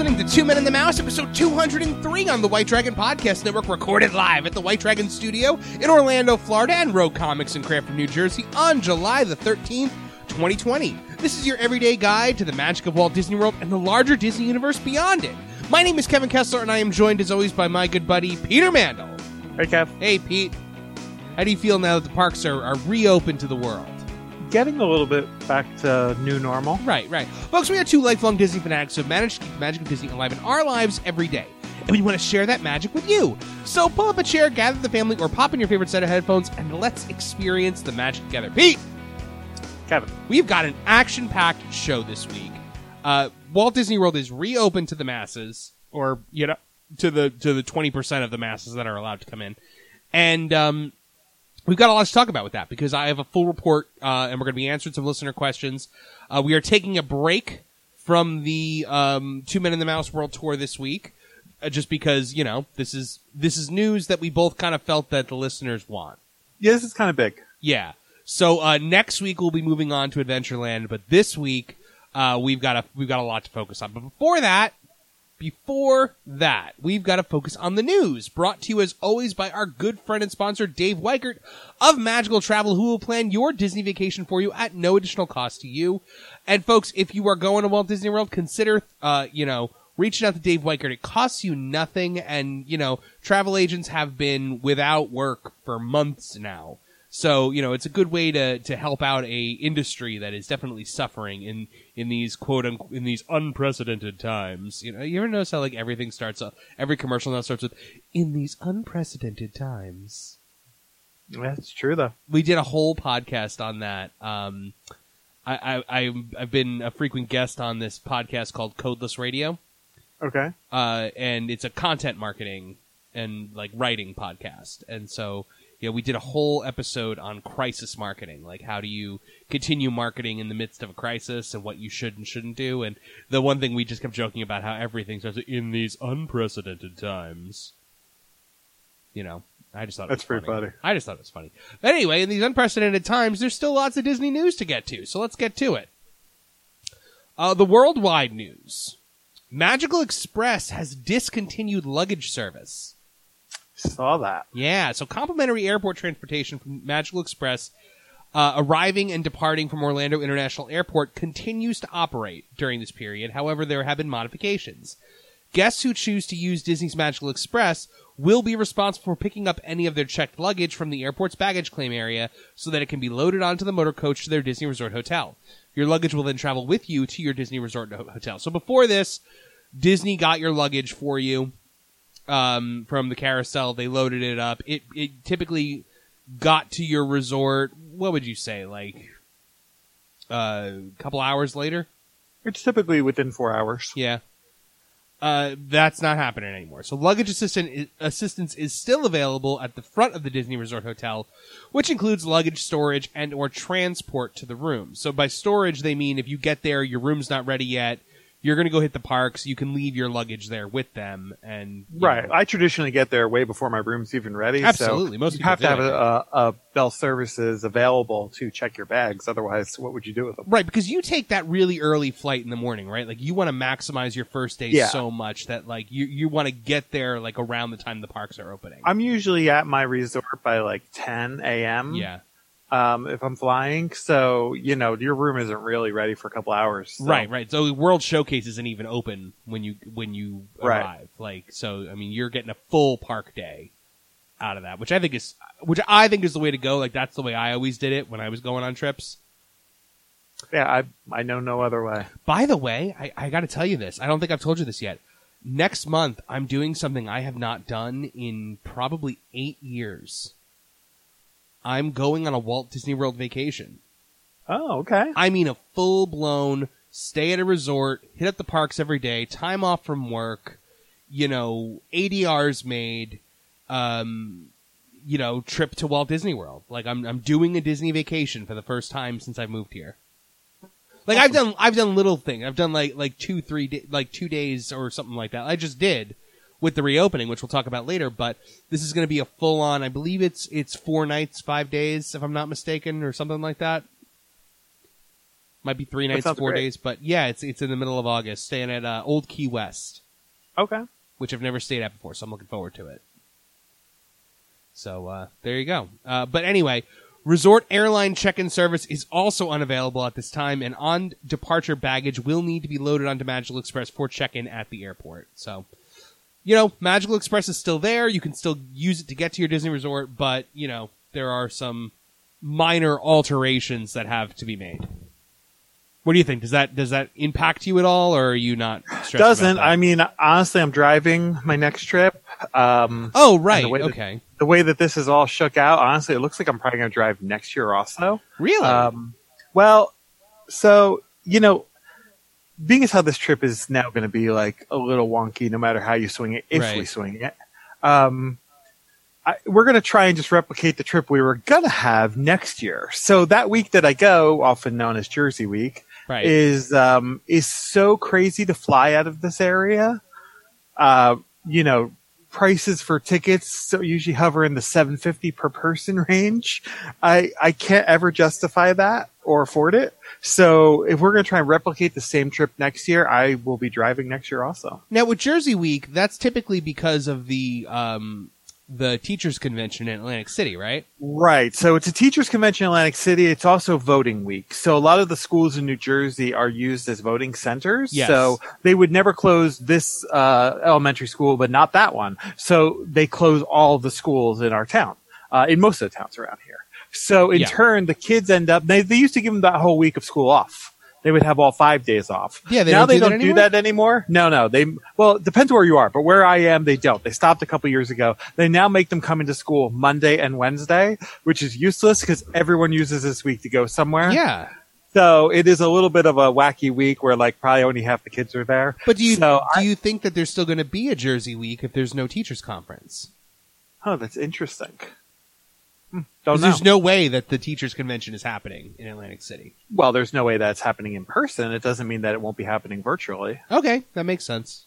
Listening to Two Men in the Mouse, episode 203 on the White Dragon Podcast Network, recorded live at the White Dragon Studio in Orlando, Florida, and Rogue Comics in Cranford, New Jersey on July the 13th, 2020. This is your everyday guide to the magic of Walt Disney World and the larger Disney universe beyond it. My name is Kevin Kessler, and I am joined, as always, by my good buddy, Peter Mandel. Hey, Kev. Hey, Pete. How do you feel now that the parks are, are reopened to the world? Getting a little bit back to new normal. Right, right. Folks, we are two lifelong Disney fanatics who have managed to keep the magic of Disney alive in our lives every day. And we want to share that magic with you. So pull up a chair, gather the family, or pop in your favorite set of headphones, and let's experience the magic together. Pete, Kevin. we've got an action packed show this week. Uh, Walt Disney World is reopened to the masses, or, you know, to the to the 20% of the masses that are allowed to come in. And um, we've got a lot to talk about with that because I have a full report, uh, and we're going to be answering some listener questions. Uh, we are taking a break from the um, Two Men in the Mouse World Tour this week, uh, just because you know this is this is news that we both kind of felt that the listeners want. Yeah, this is kind of big. Yeah. So uh, next week we'll be moving on to Adventureland, but this week uh, we've got a we've got a lot to focus on. But before that, before that, we've got to focus on the news, brought to you as always by our good friend and sponsor Dave Weikert of Magical Travel, who will plan your Disney vacation for you at no additional cost to you. And folks, if you are going to Walt Disney World, consider uh, you know reaching out to Dave Weikert. It costs you nothing, and you know travel agents have been without work for months now. So you know it's a good way to to help out a industry that is definitely suffering in in these quote unquote in these unprecedented times. You know, you ever notice how like everything starts up, every commercial now starts with in these unprecedented times. That's true, though. We did a whole podcast on that. Um, I, I I I've been a frequent guest on this podcast called Codeless Radio, Okay. uh, and it's a content marketing and like writing podcast, and so you know, we did a whole episode on crisis marketing, like how do you continue marketing in the midst of a crisis and what you should and shouldn't do. And the one thing we just kept joking about how everything starts in these unprecedented times. You know, I just thought it That's was pretty funny. I just thought it was funny. But anyway, in these unprecedented times, there's still lots of Disney news to get to, so let's get to it. Uh, the worldwide news. Magical Express has discontinued luggage service. Saw that. Yeah, so complimentary airport transportation from Magical Express uh, arriving and departing from Orlando International Airport continues to operate during this period. However, there have been modifications. Guests who choose to use Disney's Magical Express will be responsible for picking up any of their checked luggage from the airport's baggage claim area so that it can be loaded onto the motor coach to their Disney Resort hotel. Your luggage will then travel with you to your Disney Resort hotel. So before this, Disney got your luggage for you um, from the carousel. They loaded it up. It it typically got to your resort. What would you say, like uh, a couple hours later? It's typically within four hours. Yeah. Uh, that's not happening anymore. So luggage assistant assistance is still available at the front of the Disney Resort Hotel, which includes luggage storage and or transport to the room. So by storage, they mean if you get there, your room's not ready yet, you're going to go hit the parks. You can leave your luggage there with them, and Right. know, I traditionally get there way before my room's even ready. Absolutely. So Most you have to have a, a, a Bell services available to check your bags. Otherwise, what would you do with them? Right, because you take that really early flight in the morning, right? Like you want to maximize your first day Yeah. so much that like you you want to get there like around the time the parks are opening. I'm usually at my resort by like 10 a.m. yeah. Um, if I'm flying, so you know your room isn't really ready for a couple hours. so- Right, right. So World Showcase isn't even open when you when you Right. arrive. Like so I mean you're getting a full park day out of that, which I think is which I think is the way to go. Like that's the way I always did it when I was going on trips. Yeah, I I know no other way. By the way, I, I got to tell you this. I don't think I've told you this yet. Next month, I'm doing something I have not done in probably eight years. I'm going on a Walt Disney World vacation. Oh, okay. I mean a full blown stay at a resort, hit up the parks every day, time off from work, you know, ADRs made, um, you know, trip to Walt Disney World. Like I'm I'm doing a Disney vacation for the first time since I've moved here. Like I've done I've done little things. I've done like like two three da- like two days or something like that. I just did with the reopening, which we'll talk about later. But this is going to be a full on. I believe it's it's four nights, five days, if I'm not mistaken, or something like that. Might be three nights, four great. days, but yeah, it's it's in the middle of August. Staying at uh, Old Key West, Okay. which I've never stayed at before, so I'm looking forward to it. So uh, there you go. Uh, but anyway, resort airline check-in service is also unavailable at this time, and on departure baggage will need to be loaded onto Magical Express for check-in at the airport. So, you know, Magical Express is still there. You can still use it to get to your Disney resort, but you know there are some minor alterations that have to be made. What do you think? Does that does that impact you at all, or are you not? stressed Doesn't. I mean, honestly, I'm driving my next trip. Um, Oh right. the way that- Okay. the way that this is all shook out, honestly, it looks like I'm probably going to drive next year also. Really? Um, well, so you know, being as how this trip is now going to be like a little wonky, no matter how you swing it, if we swing it, um, I, we're going to try and just replicate the trip we were going to have next year. So that week that I go, often known as Jersey Week, right. is um, is so crazy to fly out of this area. Uh, you know, prices for tickets so usually hover in the 750 per person range. I I can't ever justify that or afford it. So if we're going to try and replicate the same trip next year, I will be driving next year also. Now with Jersey Week, that's typically because of the um, the teachers convention in Atlantic City, right? Right. So it's a teachers convention in Atlantic City. It's also voting week. So a lot of the schools in New Jersey are used as voting centers. Yes. So they would never close this uh, elementary school, but not that one. So they close all the schools in our town, uh, in most of the towns around here. So in Yeah. turn, the kids end up. They they used to give them that whole week of school off. They would have all five days off. Yeah, they now don't they do don't do anymore? that anymore. No, no. They well, it depends where you are, but where I am, they don't. They stopped a couple years ago. They now make them come into school Monday and Wednesday, which is useless because everyone uses this week to go somewhere. Yeah. So it is a little bit of a wacky week where like probably only half the kids are there. But do you So do I- you think that there's still going to be a Jersey Week if there's no teachers conference? Oh, that's interesting. 'Cause Don't know. there's no way that the teachers convention is happening in Atlantic City. well, there's no way that's happening in person. It doesn't mean that it won't be happening virtually. Okay, that makes sense.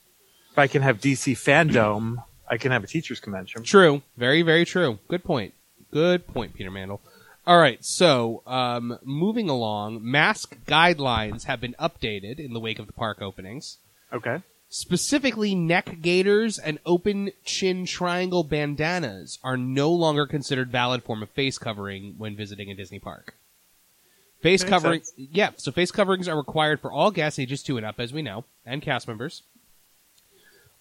If I can have DC fandom, I can have a teachers convention. True. Very, very true. Good point. Good point, Peter Mandel. All right, so um, moving along, mask guidelines have been updated in the wake of the park openings. Okay. Specifically, neck gaiters and open chin triangle bandanas are no longer considered valid form of face covering when visiting a Disney park. Face covering, sense. yeah. So face coverings are required for all guests ages two and up, as we know, and cast members.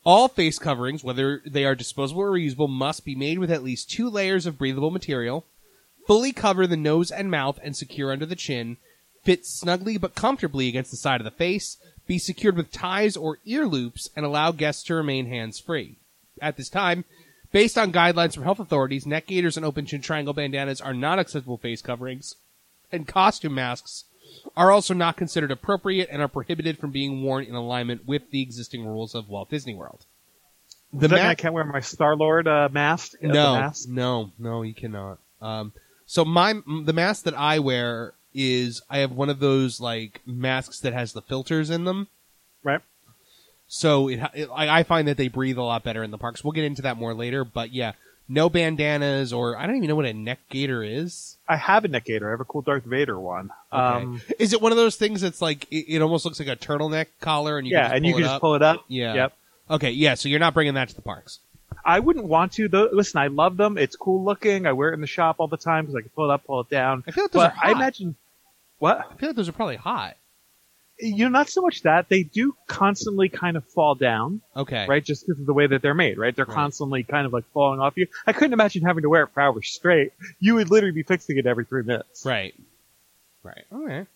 All face coverings, whether they are disposable or reusable, must be made with at least two layers of breathable material, fully cover the nose and mouth, and secure under the chin, fit snugly but comfortably against the side of the face, be secured with ties or ear loops, and allow guests to remain hands free. At this time, based on guidelines from health authorities, neck gaiters and open chin triangle bandanas are not acceptable face coverings, and costume masks are also not considered appropriate and are prohibited from being worn in alignment with the existing rules of Walt Disney World. The Does that mean ma- I can't wear my Star Lord uh, mask. no, mask? no, no, you cannot. Um, so my the mask that I wear is I have one of those like masks that has the filters in them. Right. So it, it I, I find that they breathe a lot better in the parks. We'll get into that more later, but yeah, no bandanas or I don't even know what a neck gaiter is. I have a neck gaiter. I have a cool Darth Vader one. Okay. Um, is it one of those things that's like it, it almost looks like a turtleneck collar and you yeah, and pull you can just pull it up. Yeah. Yep. Okay, yeah. So you're not bringing that to the parks. I wouldn't want to though. Listen, I love them. It's cool looking. I wear it in the shop all the time because I can pull it up, pull it down. I feel like those But are I imagine what I feel like those are probably hot. you know, not so much that they do constantly kind of fall down, Okay. right? Just because of the way that they're made, right? They're Right. constantly kind of like falling off you. I couldn't imagine having to wear it for hours straight. You would literally be fixing it every three minutes. Right. Right. Okay.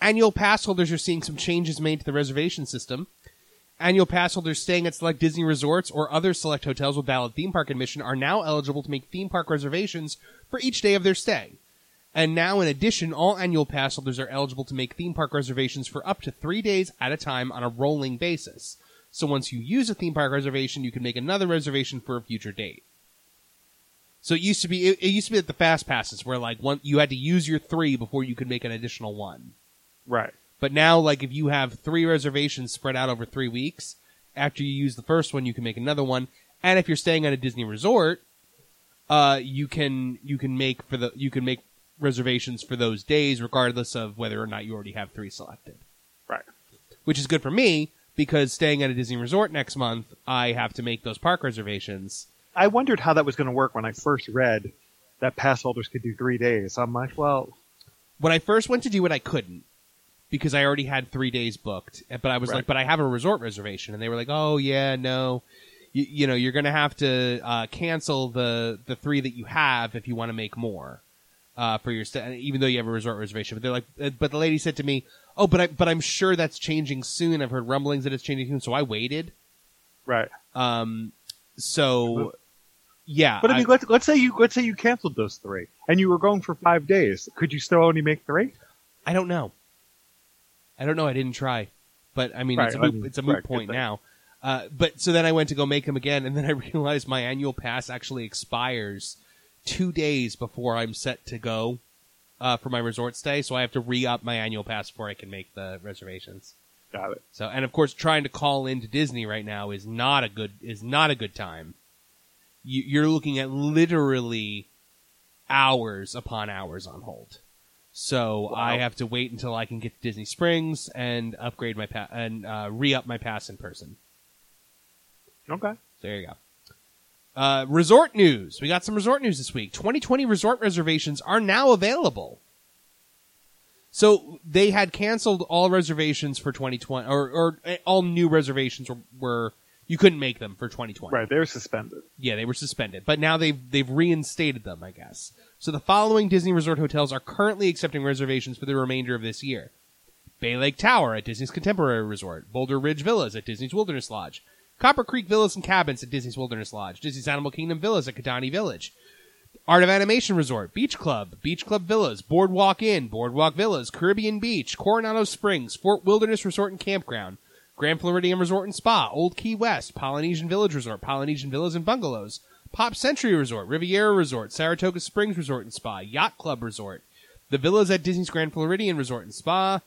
Annual pass holders are seeing some changes made to the reservation system. Annual pass holders staying at select Disney resorts or other select hotels with valid theme park admission are now eligible to make theme park reservations for each day of their stay. And now, in addition, all annual pass holders are eligible to make theme park reservations for up to three days at a time on a rolling basis. So once you use a theme park reservation, you can make another reservation for a future date. So it used to be it, it used to be at the fast passes where like one you had to use your three before you could make an additional one. Right. But now, like, if you have three reservations spread out over three weeks, after you use the first one, you can make another one. And if you're staying at a Disney resort, uh, you can you can make for the you can make reservations for those days, regardless of whether or not you already have three selected. Right. Which is good for me because staying at a Disney resort next month, I have to make those park reservations. I wondered how that was going to work when I first read that pass holders could do three days. I'm like, well, When I first went to do it, I couldn't because I already had three days booked. But I was Right. like, but I have a resort reservation, and they were like, oh yeah, no, you, you know, you're gonna have to uh, cancel the the three that you have if you want to make more uh, for your even though you have a resort reservation. But they're like, uh, but the lady said to me, oh, but I but I'm sure that's changing soon. I've heard rumblings that it's changing soon, so I waited. right. Um, so yeah, But I mean, let's let's say you let's say you canceled those three and you were going for five days. Could you still only make three? I don't know. I don't know. I didn't try, but I mean, it's a moot, mean, it's a moot right, point now. Uh, but so then I went to go make them again, and then I realized my annual pass actually expires two days before I'm set to go uh, for my resort stay. So I have to re up my annual pass before I can make the reservations. Got it. So, and of course, trying to call into Disney right now is not a good is not a good time. You, you're looking at literally hours upon hours on hold. So Wow. I have to wait until I can get to Disney Springs and upgrade my pa- and uh, re up my pass in person. Okay. So there you go. Uh, resort news. We got some resort news this week. 2020 resort reservations are now available. So they had canceled all reservations for 2020, or, or uh, all new reservations were, were you couldn't make them for 2020. Right. They're suspended. Yeah, they were suspended, but now they've they've reinstated them, I guess. So the following Disney Resort hotels are currently accepting reservations for the remainder of this year: Bay Lake Tower at Disney's Contemporary Resort, Boulder Ridge Villas at Disney's Wilderness Lodge, Copper Creek Villas and Cabins at Disney's Wilderness Lodge, Disney's Animal Kingdom Villas at Kidani Village, Art of Animation Resort, Beach Club, Beach Club Villas, Boardwalk Inn, Boardwalk Villas, Caribbean Beach, Coronado Springs, Fort Wilderness Resort and Campground, Grand Floridian Resort and Spa, Old Key West, Polynesian Village Resort, Polynesian Villas and Bungalows, Pop Century Resort, Riviera Resort, Saratoga Springs Resort and Spa, Yacht Club Resort, the villas at Disney's Grand Floridian Resort and Spa,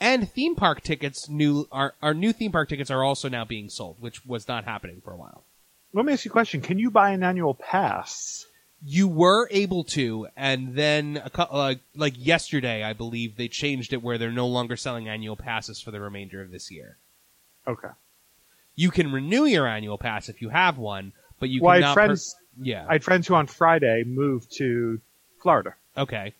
and theme park tickets. New our, our new theme park tickets are also now being sold, which was not happening for a while. Let me ask you a question. Can you buy an annual pass? You were able to, and then a uh, like yesterday, I believe they changed it where they're no longer selling annual passes for the remainder of this year. Okay. You can renew your annual pass if you have one, but you well, I cannot. had per- friends. yeah. I had friends who on Friday moved to Florida, okay.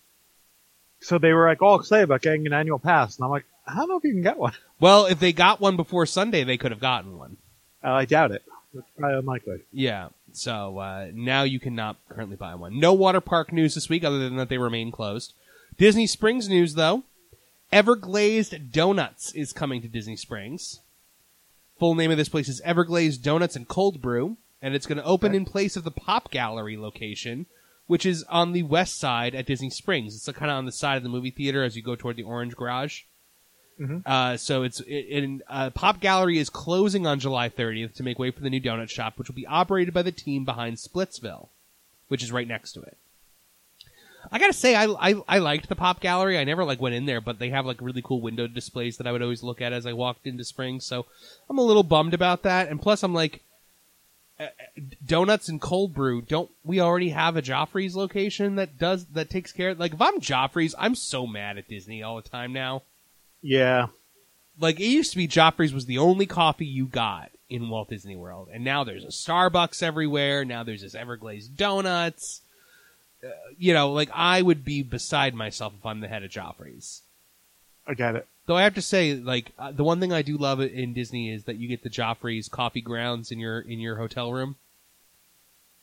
So they were like all excited about getting an annual pass, and I'm like, I don't know if you can get one. Well, if they got one before Sunday, they could have gotten one. Uh, I doubt it. It's probably unlikely. Yeah. So uh, now you cannot currently buy one. No water park news this week, other than that they remain closed. Disney Springs news, though. Everglazed Donuts is coming to Disney Springs. Full name of this place is Everglazed Donuts and Cold Brew, and it's going to open Okay. in place of the Pop Gallery location, which is on the west side at Disney Springs. It's kind of on the side of the movie theater as you go toward the Orange Garage. Mhm. Uh, so it's it, in uh, Pop Gallery is closing on July 30th to make way for the new donut shop, which will be operated by the team behind Splitsville, which is right next to it. I gotta say, I, I I liked the Pop Gallery. I never like went in there, but they have like really cool window displays that I would always look at as I walked into Springs. So I'm a little bummed about that. And plus, I'm like, uh, donuts and cold brew. Don't we already have a Joffrey's location that does that takes care? Like if I'm Joffrey's, I'm so mad at Disney all the time now Yeah. like it used to be Joffrey's was the only coffee you got in Walt Disney World, and now there's a Starbucks everywhere. Now there's this Everglazed Donuts. Uh, you know, like I would be beside myself if I'm the head of Joffrey's. I get it. Though I have to say, like uh, the one thing I do love in Disney is that you get the Joffrey's coffee grounds in your in your hotel room.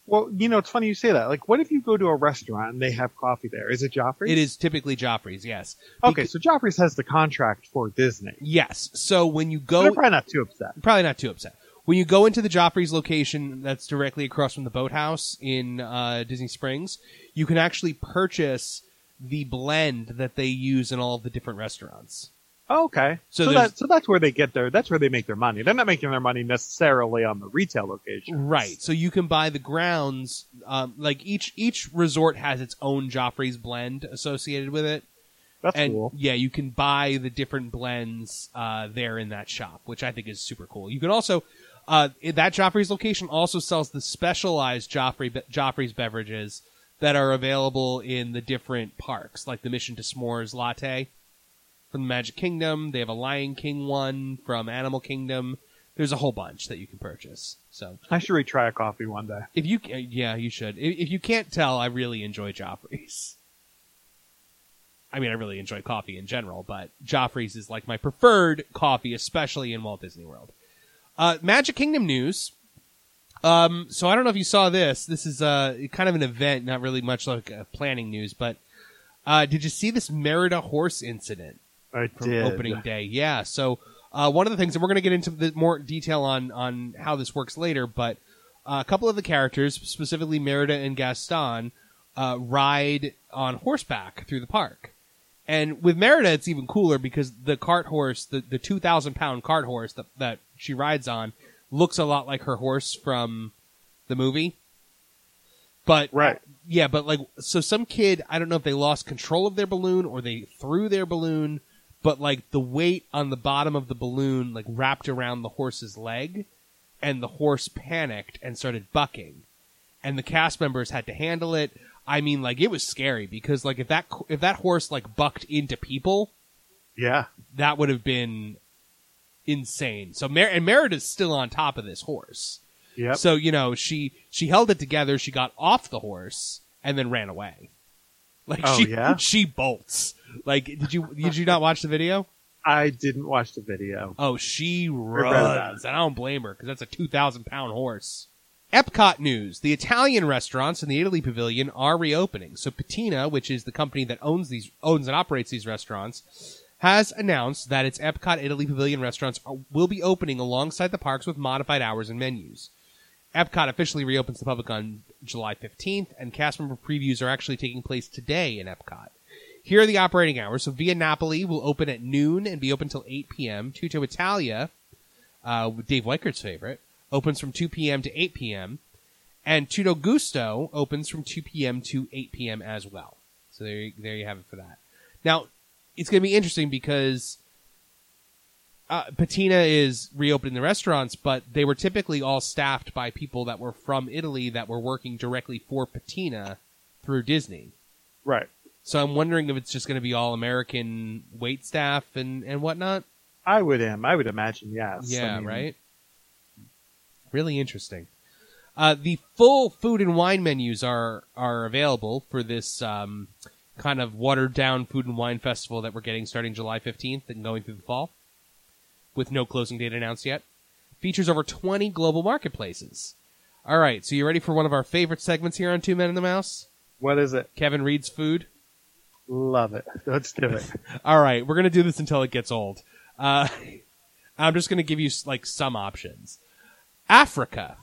Well, you know, it's funny you say that. Like, what if you go to a restaurant and they have coffee there? Is it Joffrey's? It is typically Joffrey's, yes. Okay, so Joffrey's has the contract for Disney. Yes. So when you go, they're probably not too upset. probably not too upset. When you go into the Joffrey's location that's directly across from the boathouse in uh, Disney Springs, you can actually purchase the blend that they use in all of the different restaurants. Oh, okay. So So, that, so that's where they get their, that's where they make their money. They're not making their money necessarily on the retail location. Right. So you can buy the grounds. Um, like each each resort has its own Joffrey's blend associated with it, That's and cool. yeah, you can buy the different blends uh, there in that shop, which I think is super cool. You can also uh, that Joffrey's location also sells the specialized Joffrey Joffrey's beverages that are available in the different parks, like the Mission to S'mores latte from the Magic Kingdom. They have a Lion King one from Animal Kingdom. There's a whole bunch that you can purchase. So I should retry a coffee one day. if you, yeah, you should. If, if you can't tell, I really enjoy Joffrey's. I mean, I really enjoy coffee in general, but Joffrey's is like my preferred coffee, especially in Walt Disney World. Uh, Magic Kingdom news. Um, so I don't know if you saw this. This is uh, kind of an event, not really much like uh, planning news, but uh, did you see this Merida horse incident? I from did. opening day. Yeah. So uh, one of the things, and we're going to get into the more detail on on how this works later, but uh, a couple of the characters, specifically Merida and Gaston, uh, ride on horseback through the park. And with Merida, it's even cooler because the cart horse, the, the 2,000 pound cart horse that, that she rides on, looks a lot like her horse from the movie. But Right. yeah, but like, so some kid, I don't know if they lost control of their balloon or they threw their balloon, but like the weight on the bottom of the balloon like wrapped around the horse's leg, and the horse panicked and started bucking, and the cast members had to handle it. I mean, like it was scary because like if that if that horse like bucked into people, Yeah. that would have been insane. So Mer- and Merida's still on top of this horse. Yep. So you know she she held it together. She got off the horse and then ran away. Like Oh, she yeah? she bolts. Like did you did you not watch the video? I didn't watch the video. Oh, she runs, and I don't blame her because that's a two thousand pound horse. Epcot news: The Italian restaurants in the Italy Pavilion are reopening. So Patina, which is the company that owns these owns and operates these restaurants, has announced that its Epcot Italy Pavilion restaurants will be opening alongside the parks with modified hours and menus. Epcot officially reopens the public on July 15th, and cast member previews are actually taking place today in Epcot. Here are the operating hours. So Via Napoli will open at noon and be open till 8 p.m. Tutto Italia, uh, Dave Weikert's favorite, opens from 2 p.m. to 8 p.m. And Tutto Gusto opens from 2 p.m. to 8 p.m. as well. So there, you- there you have it for that. Now, it's going to be interesting because uh, Patina is reopening the restaurants, but they were typically all staffed by people that were from Italy that were working directly for Patina through Disney. Right. So I'm wondering if it's just going to be all American wait staff and, and whatnot. I would am. I would imagine yes. yeah, I mean, right. Really interesting. Uh, the full food and wine menus are are available for this um, kind of watered down food and wine festival that we're getting starting July 15th and going through the fall, with no closing date announced yet. Features over 20 global marketplaces. All right, so you ready for one of our favorite segments here on Two Men and the Mouse? What is it? Kevin reads food. Love it. Let's do it. All right, we're gonna do this until it gets old. Uh, I'm just gonna give you like some options. Africa,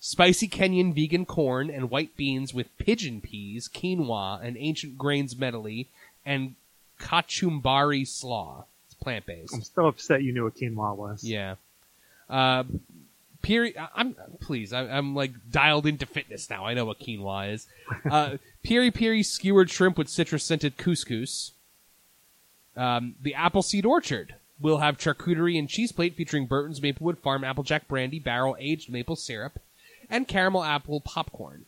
spicy Kenyan vegan corn and white beans with pigeon peas, quinoa, and ancient grains medley, and kachumbari slaw. It's plant based. I'm still upset you knew what quinoa was. Yeah. Uh, piri, I- I'm please. I, I'm like dialed into fitness now. I know what quinoa is. Uh, piri piri skewered shrimp with citrus scented couscous. Um, the Appleseed Orchard will have charcuterie and cheese plate featuring Burton's Maplewood Farm Applejack brandy, barrel aged maple syrup, and caramel apple popcorn.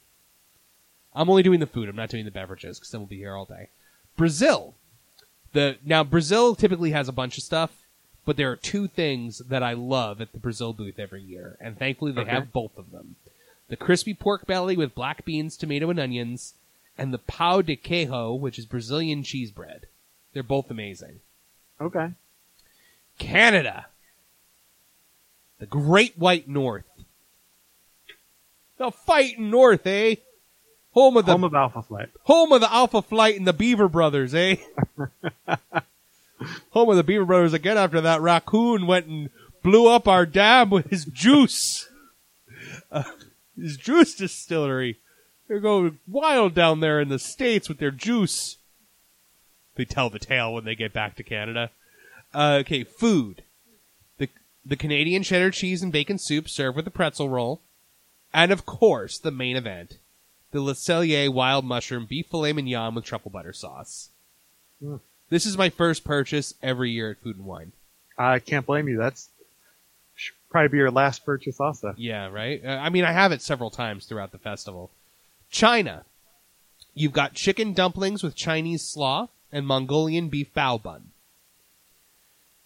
I'm only doing the food. I'm not doing the beverages because then we'll be here all day. Brazil. The now Brazil typically has a bunch of stuff, but there are two things that I love at the Brazil booth every year, and thankfully they Okay. have both of them: the crispy pork belly with black beans, tomato, and onions, and the pão de queijo, which is Brazilian cheese bread. They're both amazing. Okay. Canada, the Great White North. The fighting North, eh? Home of the Home of Alpha Flight. home of the Alpha Flight and the Beaver Brothers, eh? home of the Beaver Brothers again after that raccoon went and blew up our dam with his juice. Uh, his juice distillery. They're going wild down there in the States with their juice. They tell the tale when they get back to Canada. Uh, okay, food. The, the Canadian cheddar cheese and bacon soup served with a pretzel roll. And of course, the main event the Le Cellier wild mushroom beef filet mignon with truffle butter sauce. Mm. This is my first purchase every year at Food and Wine. I can't blame you. That's probably be your last purchase also. Yeah, right? Uh, I mean, I have it several times throughout the festival. China. You've got chicken dumplings with Chinese slaw and Mongolian beef bao bun.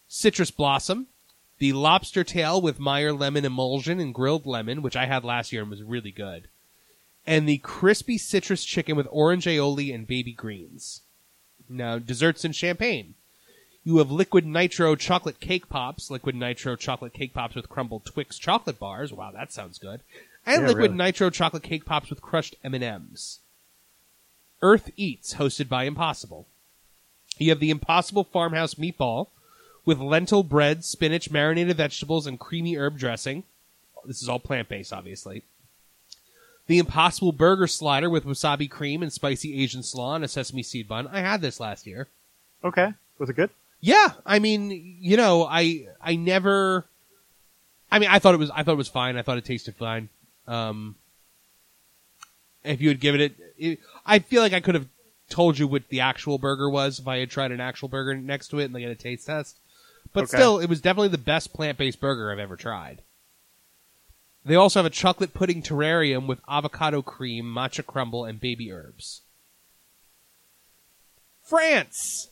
Citrus Blossom. The lobster tail with Meyer lemon emulsion and grilled lemon, which I had last year and was really good. And the crispy citrus chicken with orange aioli and baby greens. Now, desserts and champagne. You have liquid nitro chocolate cake pops, liquid nitro chocolate cake pops with crumbled Twix chocolate bars. Wow, that sounds good. And Yeah, liquid really. nitro chocolate cake pops with crushed M&Ms. Earth Eats, hosted by Impossible. You have the Impossible Farmhouse meatball with lentil bread, spinach, marinated vegetables, and creamy herb dressing. This is all plant based, obviously. The Impossible Burger Slider with wasabi cream and spicy Asian slaw and a sesame seed bun. I had this last year. Okay. Was it good? Yeah, I mean, you know, I I never. I mean, I thought it was I thought it was fine. I thought it tasted fine. Um, if you had given it, it, I feel like I could have told you what the actual burger was if I had tried an actual burger next to it and like had a taste test. But Okay. still, it was definitely the best plant based burger I've ever tried. They also have a chocolate pudding terrarium with avocado cream, matcha crumble, and baby herbs. France.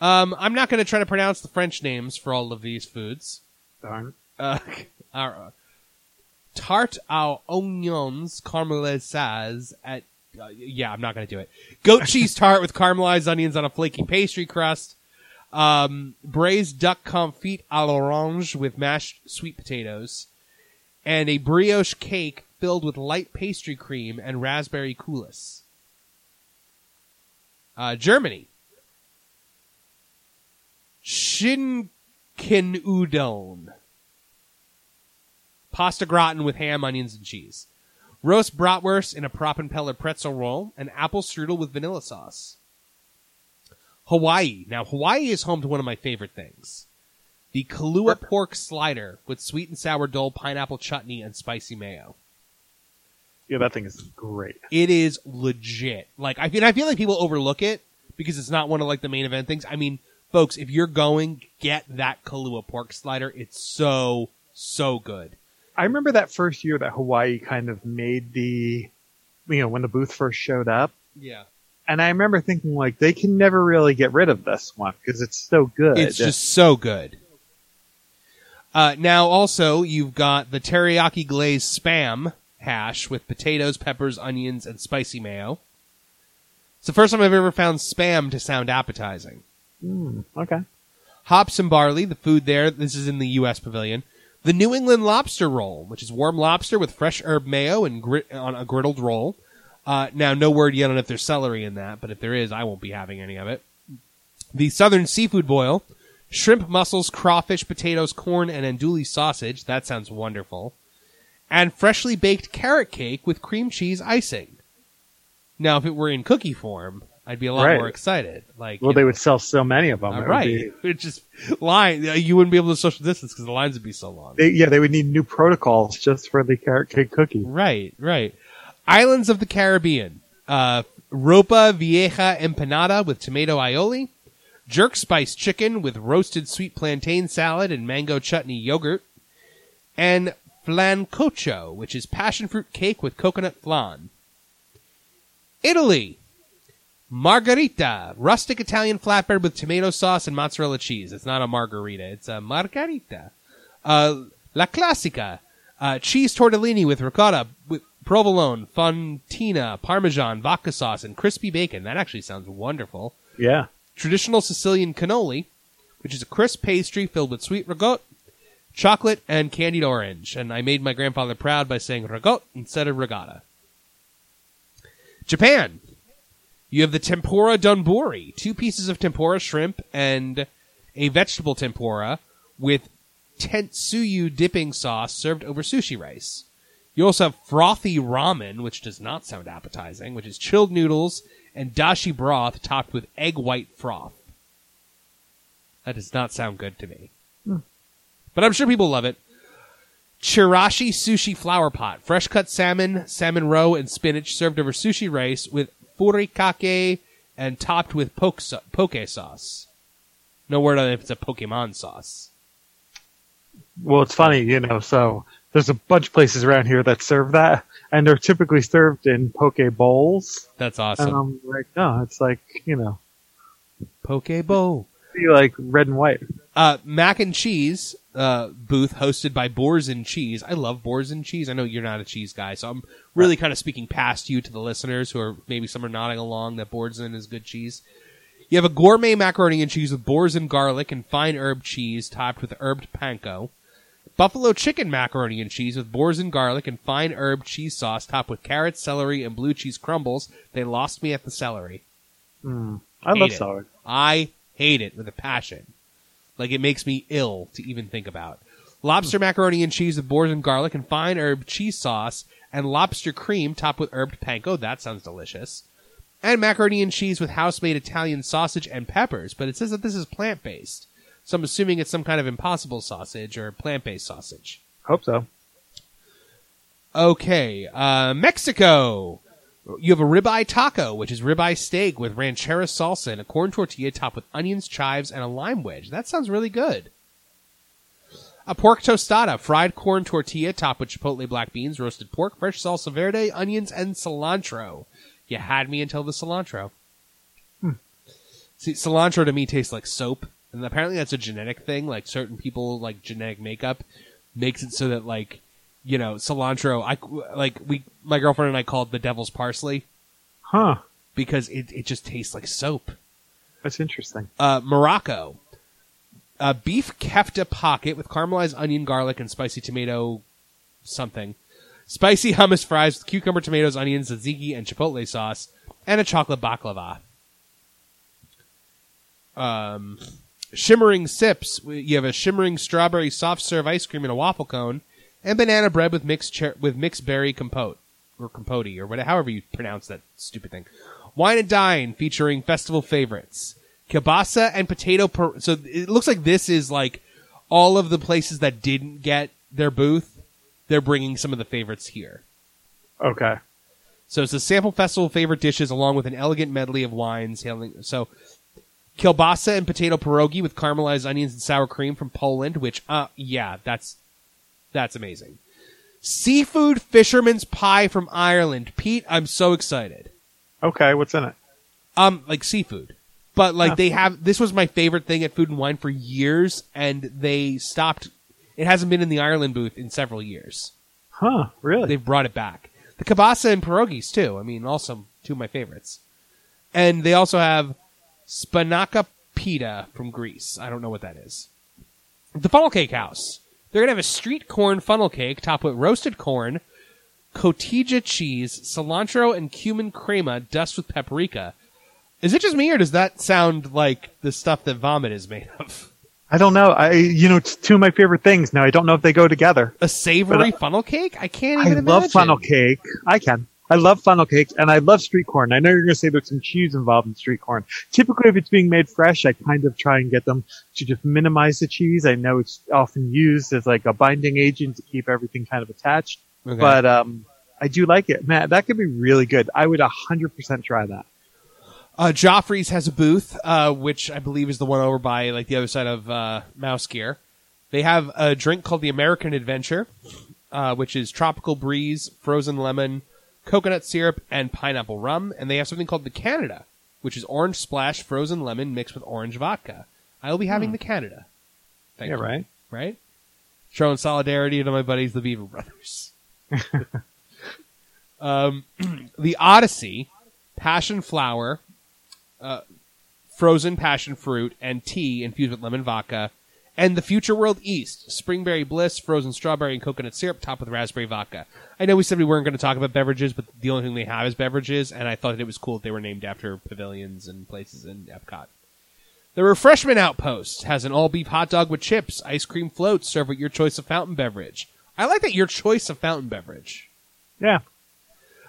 Um, I'm not going to try to pronounce the French names for all of these foods. Darn. Uh, our, tarte aux oignons caramelisés at uh, yeah, I'm not to do it. Goat cheese tart with caramelized onions on a flaky pastry crust. Um, braised duck confit à l'orange with mashed sweet potatoes, and a brioche cake filled with light pastry cream and raspberry coulis. Uh, Germany. Schinken udon. Pasta gratin with ham, onions, and cheese. Roast bratwurst in a Proppenpeller pretzel roll, and apple strudel with vanilla sauce. Hawaii. Now, Hawaii is home to one of my favorite things. The Kalua pork slider with sweet and sour dole, pineapple chutney, and spicy mayo. Yeah, that thing is great. It is legit. Like I feel, I feel like people overlook it because it's not one of like the main event things. I mean, folks, if you're going, get that Kalua pork slider. It's so so good. I remember that first year that Hawaii kind of made the, you know, when the booth first showed up. Yeah, And I remember thinking like they can never really get rid of this one because it's so good. it's just so good. Uh, now, also, you've got the teriyaki glazed spam hash with potatoes, peppers, onions, and spicy mayo. It's the first time I've ever found spam to sound appetizing. Mm, okay. Hops and barley, the food there. This is in the U.S. pavilion. The New England lobster roll, which is warm lobster with fresh herb mayo and on a griddled roll. Uh, now, no word yet on if there's celery in that, but if there is, I won't be having any of it. The Southern seafood boil, shrimp, mussels, crawfish, potatoes, corn, and andouille sausage. That sounds wonderful. And freshly baked carrot cake with cream cheese icing. Now, if it were in cookie form, I'd be a lot Right. more excited. Like, Well, they know. would sell so many of them. Uh, It right. be- It's just line. You wouldn't be able to social distance because the lines would be so long. they, yeah, they would need new protocols just for the carrot cake cookie. Right, right. Islands of the Caribbean. Uh, Ropa Vieja empanada with tomato aioli. Jerk spice chicken with roasted sweet plantain salad and mango chutney yogurt. And flancocho, which is passion fruit cake with coconut flan. Italy. Margarita, rustic Italian flatbread with tomato sauce and mozzarella cheese. It's not a margarita, it's a margarita. Uh, La Classica, uh, cheese tortellini with ricotta, with provolone, fontina, parmesan, vodka sauce, and crispy bacon. That actually sounds wonderful. Yeah. Traditional Sicilian cannoli, which is a crisp pastry filled with sweet ricotta, chocolate and candied orange. And I made my grandfather proud by saying ragout instead of regatta. Japan. You have the tempura donburi, two pieces of tempura shrimp and a vegetable tempura with tentsuyu dipping sauce served over sushi rice. You also have frothy ramen, which does not sound appetizing, which is chilled noodles and dashi broth topped with egg white froth. That does not sound good to me. Hmm. But I'm sure people love it. Chirashi sushi flower pot, fresh cut salmon, salmon roe, and spinach served over sushi rice with furikake and topped with poke, so- poke sauce. No word on if it's a Pokemon sauce. Well, it's funny, you know, so there's a bunch of places around here that serve that, and they're typically served in poke bowls. That's And awesome. I'm like, no, it's like, you know, Poke bowl. be like red and white. Uh, mac and cheese uh, booth hosted by Boursin Cheese. I love Boursin Cheese. I know you're not a cheese guy, so I'm really kind of speaking past you to the listeners who are maybe some are nodding along that Boursin is good cheese. You have a gourmet macaroni and cheese with Boursin garlic and fine herb cheese topped with herbed panko. Buffalo chicken macaroni and cheese with Boursin garlic and fine herb cheese sauce topped with carrots, celery, and blue cheese crumbles. They lost me at the celery. Mm. I Hate love it. celery. I hate it with a passion. Like it makes me ill to even think about. Lobster macaroni and cheese with Boursin garlic and fine herb cheese sauce and lobster cream topped with herbed panko. That sounds delicious. And macaroni and cheese with house-made Italian sausage and peppers, but it says that this is plant-based. So I'm assuming it's some kind of impossible sausage or plant-based sausage. Hope so. Okay, uh, Mexico. You have a ribeye taco, which is ribeye steak with ranchera salsa and a corn tortilla topped with onions, chives, and a lime wedge. That sounds really good. A pork tostada, fried corn tortilla topped with chipotle black beans, roasted pork, fresh salsa verde, onions, and cilantro. You had me until the cilantro. Hmm. See, cilantro to me tastes like soap, and apparently that's a genetic thing. Like certain people, like genetic makeup, makes it so that like you know cilantro. I like we my girlfriend and I called the devil's parsley Huh. because it it just tastes like soap. That's interesting. Uh, Morocco, a beef kefta pocket with caramelized onion, garlic, and spicy tomato something. Spicy hummus fries with cucumber, tomatoes, onions, tzatziki, and chipotle sauce, and a chocolate baklava. Um, shimmering sips. You have a shimmering strawberry soft serve ice cream in a waffle cone, and banana bread with mixed cher- with mixed berry compote or compote or whatever, however you pronounce that stupid thing. Wine and dine featuring festival favorites. Kielbasa and potato. Per- so it looks like this is like all of the places that didn't get their booth. They're bringing some of the favorites here. Okay. So it's a sample festival favorite dishes along with an elegant medley of wines. hailing- So kielbasa and potato pierogi with caramelized onions and sour cream from Poland, which, uh, yeah, that's, that's amazing. Seafood fisherman's pie from Ireland. Pete, I'm so excited. Okay. What's in it? Um, like seafood. But like Huh. they have, this was my favorite thing at Food and Wine for years, and they stopped. It hasn't been in the Ireland booth in several years. Huh. Really? They've brought it back. The kielbasa and pierogies too. I mean, also two of my favorites. And they also have spanaka pita from Greece. I don't know what that is. The funnel cake house. They're gonna have a street corn funnel cake topped with roasted corn, cotija cheese, cilantro, and cumin crema, dust with paprika. Is it just me, or does that sound like the stuff that vomit is made of? I don't know. I you know it's two of my favorite things. Now I don't know if they go together. A savory But, uh, funnel cake? I can't even. I even love funnel cake. I can. I love funnel cakes and I love street corn. I know you're going to say there's some cheese involved in street corn. Typically, if it's being made fresh, I kind of try and get them to just minimize the cheese. I know it's often used as like a binding agent to keep everything kind of attached, Okay. but um, I do like it. Man, that could be really good. I would 100% try that. Uh, Joffrey's has a booth, uh, which I believe is the one over by like the other side of uh, Mouse Gear. They have a drink called the American Adventure, uh, which is tropical breeze, frozen lemon, coconut syrup, and pineapple rum. And they have something called the Canada, which is orange splash frozen lemon mixed with orange vodka. I will be having the Canada. Thank yeah, you. right? Right? Showing solidarity to my buddies, the Beaver Brothers. um, the Odyssey, passion flower, uh, frozen passion fruit, and tea infused with lemon vodka, And the Future World East, Springberry Bliss, frozen strawberry and coconut syrup, topped with raspberry vodka. I know we said we weren't going to talk about beverages, but the only thing they have is beverages, and I thought it was cool that they were named after pavilions and places in Epcot. The Refreshment Outpost has an all beef hot dog with chips, ice cream floats, served with your choice of fountain beverage. I like that your choice of fountain beverage. Yeah.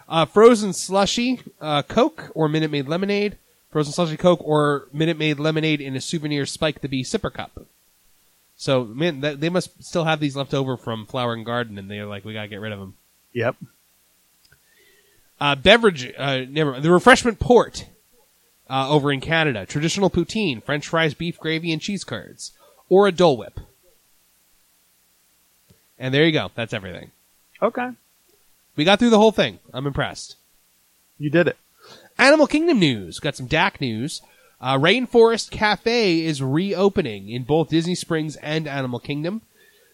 Uh, frozen slushy, uh, Coke or Minute Maid lemonade, frozen slushy Coke or Minute Maid lemonade in a souvenir Spike the Bee sipper cup. So, man, that, they must still have these left over from Flower and Garden, and they're like, we gotta get rid of them. Yep. Uh, beverage, uh, never the refreshment port uh, over in Canada. Traditional poutine, French fries, beef gravy, and cheese curds, or a Dole Whip. And there you go. That's everything. Okay. We got through the whole thing. I'm impressed. You did it. Animal Kingdom news. Got some DAC news. Uh, Rainforest Cafe is reopening in both Disney Springs and Animal Kingdom.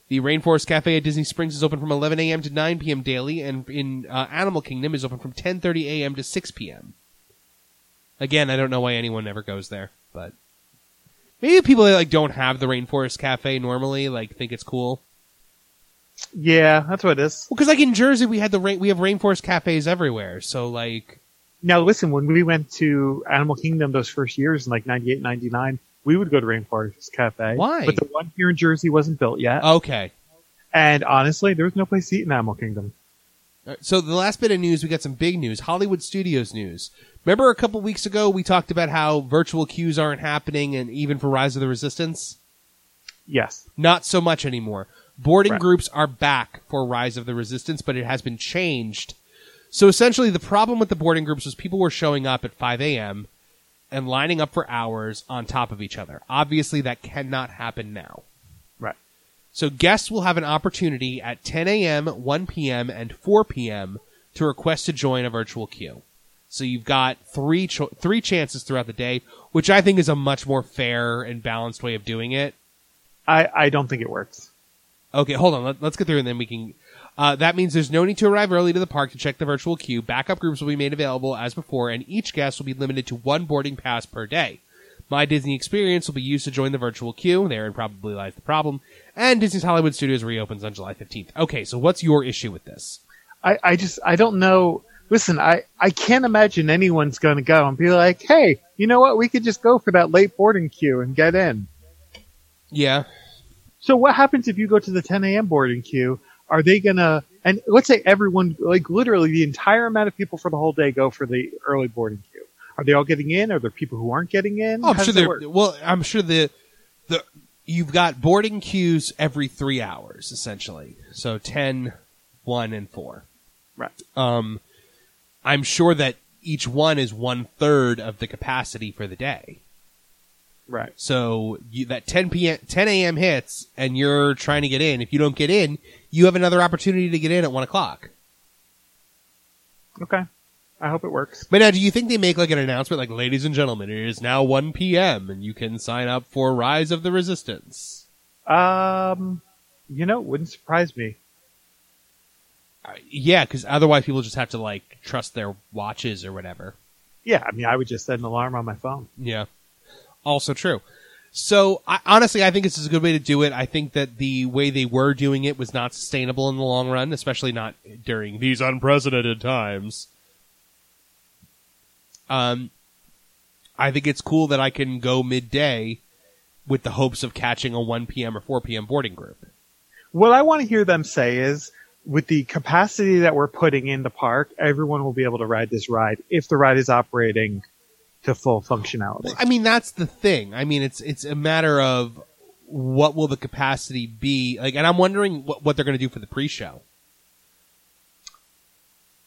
The Rainforest Cafe at Disney Springs is open from 11 a.m. to 9 p.m. daily, and in uh, Animal Kingdom is open from 10:30 a.m. to 6 p.m. Again, I don't know why anyone ever goes there, but maybe people that like don't have the Rainforest Cafe normally like think it's cool. Yeah, that's what it is. Well, because like in Jersey, we had the rain, we have Rainforest cafes everywhere, so like Now listen, when we went to Animal Kingdom those first years in like 98, 99, we would go to Rainforest Cafe. Why? But the one here in Jersey wasn't built yet. okay. And honestly, there was no place to eat in Animal Kingdom. Uh, So the last bit of news, we got some big news. Hollywood Studios news. Remember a couple weeks ago we talked about how virtual queues aren't happening, and even for Rise of the Resistance, Yes. not so much anymore. Boarding Right. groups are back for Rise of the Resistance, but it has been changed. So essentially, the problem with the boarding groups was people were showing up at 5 a.m. and lining up for hours on top of each other. Obviously, that cannot happen now. Right. So guests will have an opportunity at 10 a.m., 1 p.m., and 4 p.m. to request to join a virtual queue. So you've got three cho- three chances throughout the day, which I think is a much more fair and balanced way of doing it. I, I don't think it works. Okay, hold on. Let, us get through and then we can. Uh, that means there's no need to arrive early to the park to check the virtual queue. Backup groups will be made available as before, and each guest will be limited to one boarding pass per day. My Disney experience will be used to join the virtual queue. Therein probably lies the problem. And Disney's Hollywood Studios reopens on July 15th. Okay, so what's your issue with this? I, I just I don't know. Listen, I, I can't imagine anyone's going to go and be like, hey, you know what? We could just go for that late boarding queue and get in. Yeah. So what happens if you go to the 10 a.m. boarding queue? Are they gonna? And let's say everyone, like literally the entire amount of people for the whole day, go for the early boarding queue. Are they all getting in? Are there people who aren't getting in? Oh, I'm sure they're well. I'm sure the the you've got boarding queues every three hours essentially. So 10, 1, and four. Right. Um, I'm sure that each one is one third of the capacity for the day. Right. So you, that 10 p.m. 10 a.m. hits, and you're trying to get in. If you don't get in, you have another opportunity to get in at one o'clock. Okay. I hope it works. But now, do you think they make like an announcement, like, "Ladies and gentlemen, it is now 1 p.m. and you can sign up for Rise of the Resistance"? Um, you know, it wouldn't surprise me. Uh, yeah, because otherwise people just have to like trust their watches or whatever. Yeah, I mean, I would just set an alarm on my phone. Yeah. Also true. So I, honestly, I think this is a good way to do it. I think that the way they were doing it was not sustainable in the long run, especially not during these unprecedented times. Um, I think it's cool that I can go midday with the hopes of catching a 1 p.m. or 4 p.m. boarding group. What I want to hear them say is, with the capacity that we're putting in the park, everyone will be able to ride this ride if the ride is operating to full functionality. I mean, that's the thing. I mean, it's it's a matter of what will the capacity be like, and I'm wondering what, what they're going to do for the pre-show.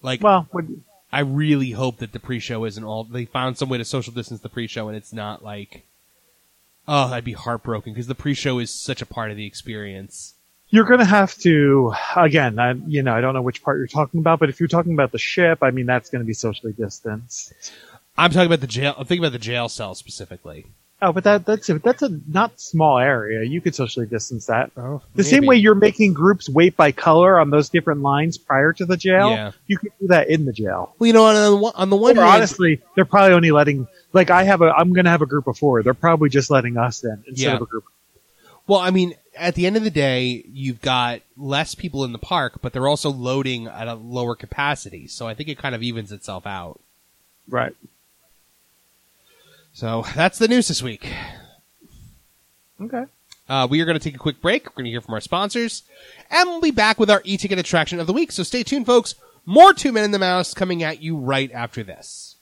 Like, well, I really hope that the pre-show isn't all. They found some way to social distance the pre-show, and it's not like, oh, I'd be heartbroken because the pre-show is such a part of the experience. you're going to have to again. I, you know, I don't know which part you're talking about, but if you're talking about the ship, I mean, that's going to be socially distanced. I'm talking about the jail. I'm thinking about the jail cell specifically. Oh, but that that's a, that's a not small area. You could socially distance that. Oh, The same way you're making groups wait by color on those different lines prior to the jail, Yeah. you could do that in the jail. Well, you know, on the one, on the one Or hand, honestly, they're probably only letting like I have a I'm going to have a group of four. They're probably just letting us in instead Yeah. of a group. Well, I mean, at the end of the day, you've got less people in the park, but they're also loading at a lower capacity. So I think it kind of evens itself out. Right. So that's the news this week. Okay. Uh, we are going to take a quick break. We're going to hear from our sponsors, and we'll be back with our e-ticket attraction of the week. So stay tuned, folks. More Two Men and the Mouse coming at you right after this.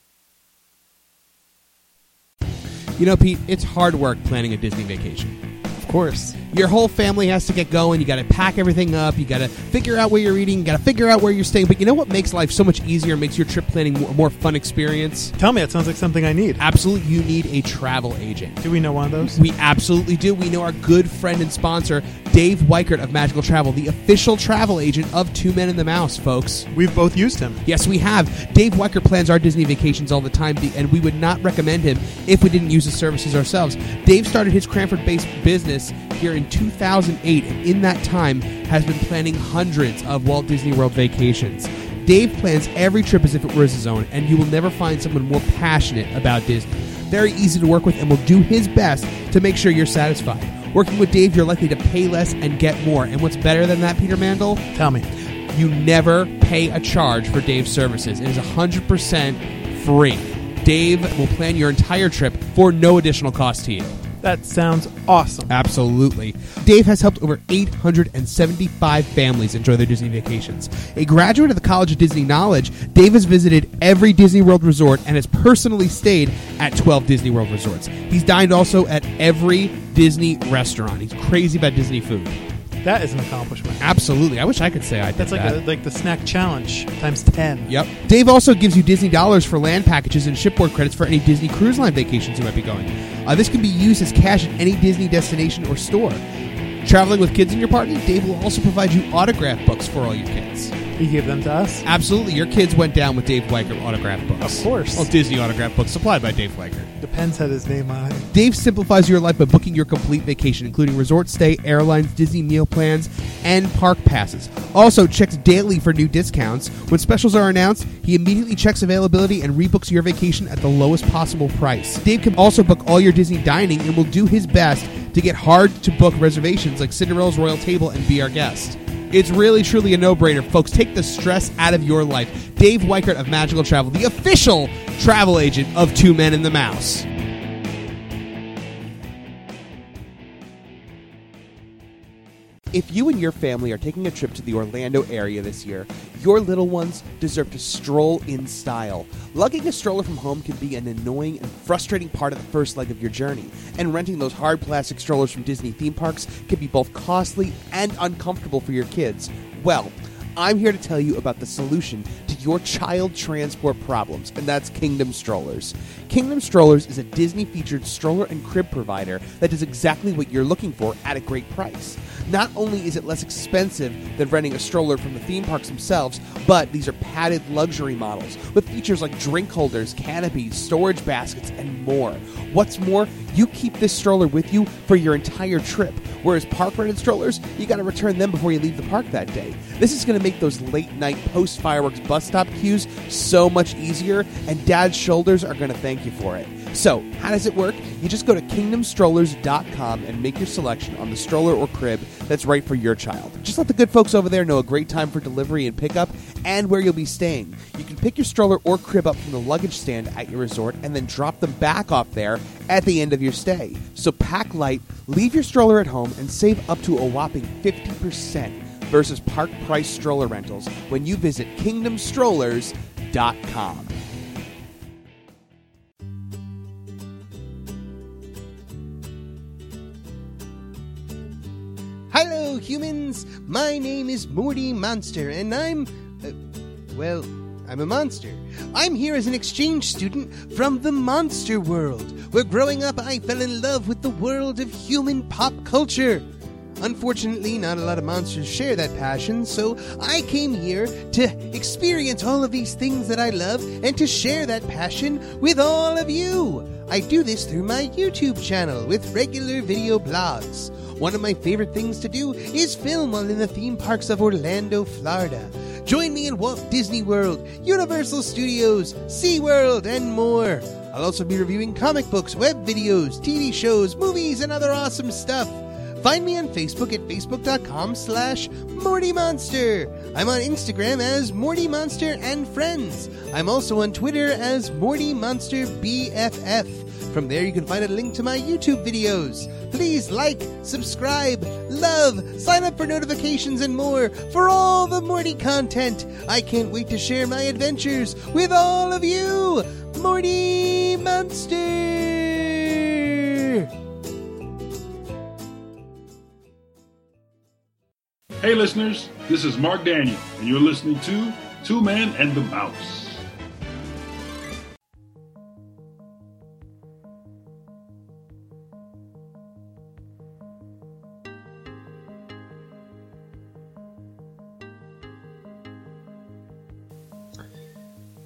You know, Pete, it's hard work planning a Disney vacation. Of course. Your whole family has to get going. You got to pack everything up. You got to figure out where you're eating. You got to figure out where you're staying. But you know what makes life so much easier? Makes your trip planning a more fun experience. Tell me, that sounds like something I need. Absolutely, you need a travel agent. Do we know one of those? We absolutely do. We know our good friend and sponsor, Dave Weichert of Magical Travel, the official travel agent of Two Men and the Mouse, folks. We've both used him. Yes, we have. Dave Weichert plans our Disney vacations all the time, and we would not recommend him if we didn't use his services ourselves. Dave started his Cranford based business here in 2008, and in that time has been planning hundreds of Walt Disney World vacations. Dave plans every trip as if it were his own, and you will never find someone more passionate about Disney. Very easy to work with and will do his best to make sure you're satisfied. Working with Dave, you're likely to pay less and get more. And what's better than that, Peter Mandel? Tell me. You never pay a charge for Dave's services. It is 100% free. Dave will plan your entire trip for no additional cost to you. That sounds awesome. Absolutely. Dave has helped over 875 families enjoy their Disney vacations. A graduate of the College of Disney Knowledge, Dave has visited every Disney World resort and has personally stayed at 12 Disney World resorts. He's dined also at every Disney restaurant. He's crazy about Disney food. That is an accomplishment. Absolutely. I wish I could say I did That's like that. a, like the snack challenge times ten. Yep. Dave also gives you Disney dollars for land packages and shipboard credits for any Disney Cruise Line vacations you might be going. Uh, this can be used as cash at any Disney destination or store. Traveling with kids in your party, Dave will also provide you autograph books for all your kids. He gave them to us. Absolutely, your kids went down with Dave Weichert autograph books. Of course. Well, Disney autograph books supplied by Dave Weichert. The Pens had his name on it. Dave simplifies your life by booking your complete vacation, including resort stay, airlines, Disney meal plans, and park passes. Also, checks daily for new discounts. When specials are announced, he immediately checks availability and rebooks your vacation at the lowest possible price. Dave can also book all your Disney dining and will do his best to get hard to book reservations like Cinderella's Royal Table and Be Our Guest. It's really, truly a no brainer. Folks, take the stress out of your life. Dave Weichert of Magical Travel, the official travel agent of Two Men and the Mouse. If you and your family are taking a trip to the Orlando area this year, your little ones deserve to stroll in style. Lugging a stroller from home can be an annoying and frustrating part of the first leg of your journey, and renting those hard plastic strollers from Disney theme parks can be both costly and uncomfortable for your kids. Well, I'm here to tell you about the solution to your child transport problems, and that's Kingdom Strollers. Kingdom Strollers is a Disney featured stroller and crib provider that does exactly what you're looking for at a great price. Not only is it less expensive than renting a stroller from the theme parks themselves, but these are padded luxury models with features like drink holders, canopies, storage baskets, and more. What's more, you keep this stroller with you for your entire trip, whereas park rented strollers, you got to return them before you leave the park that day. This is to make those late night post fireworks bus stop queues so much easier, and dad's shoulders are to thank you for it. So, how does it work? You just go to kingdomstrollers.com and make your selection on the stroller or crib that's right for your child. Just let the good folks over there know a great time for delivery and pickup and where you'll be staying. You can pick your stroller or crib up from the luggage stand at your resort and then drop them back off there at the end of your stay. So, pack light, leave your stroller at home, and save up to a whopping 50% versus park price stroller rentals when you visit kingdomstrollers.com. Hello, humans! My name is Morty Monster, and I'm. Uh, well, I'm a monster. I'm here as an exchange student from the monster world, where growing up I fell in love with the world of human pop culture. Unfortunately, not a lot of monsters share that passion, so I came here to experience all of these things that I love and to share that passion with all of you. I do this through my YouTube channel with regular video blogs. One of my favorite things to do is film while in the theme parks of Orlando, Florida. Join me in Walt Disney World, Universal Studios, SeaWorld, and more. I'll also be reviewing comic books, web videos, TV shows, movies, and other awesome stuff. Find me on Facebook at facebook.com slash Morty Monster. I'm on Instagram as Morty Monster and Friends. I'm also on Twitter as Morty Monster BFF. From there, you can find a link to my YouTube videos. Please like, subscribe, love, sign up for notifications, and more for all the Morty content. I can't wait to share my adventures with all of you. Morty Monster! Hey, listeners, this is Mark Daniel, and you're listening to Two Men and the Mouse.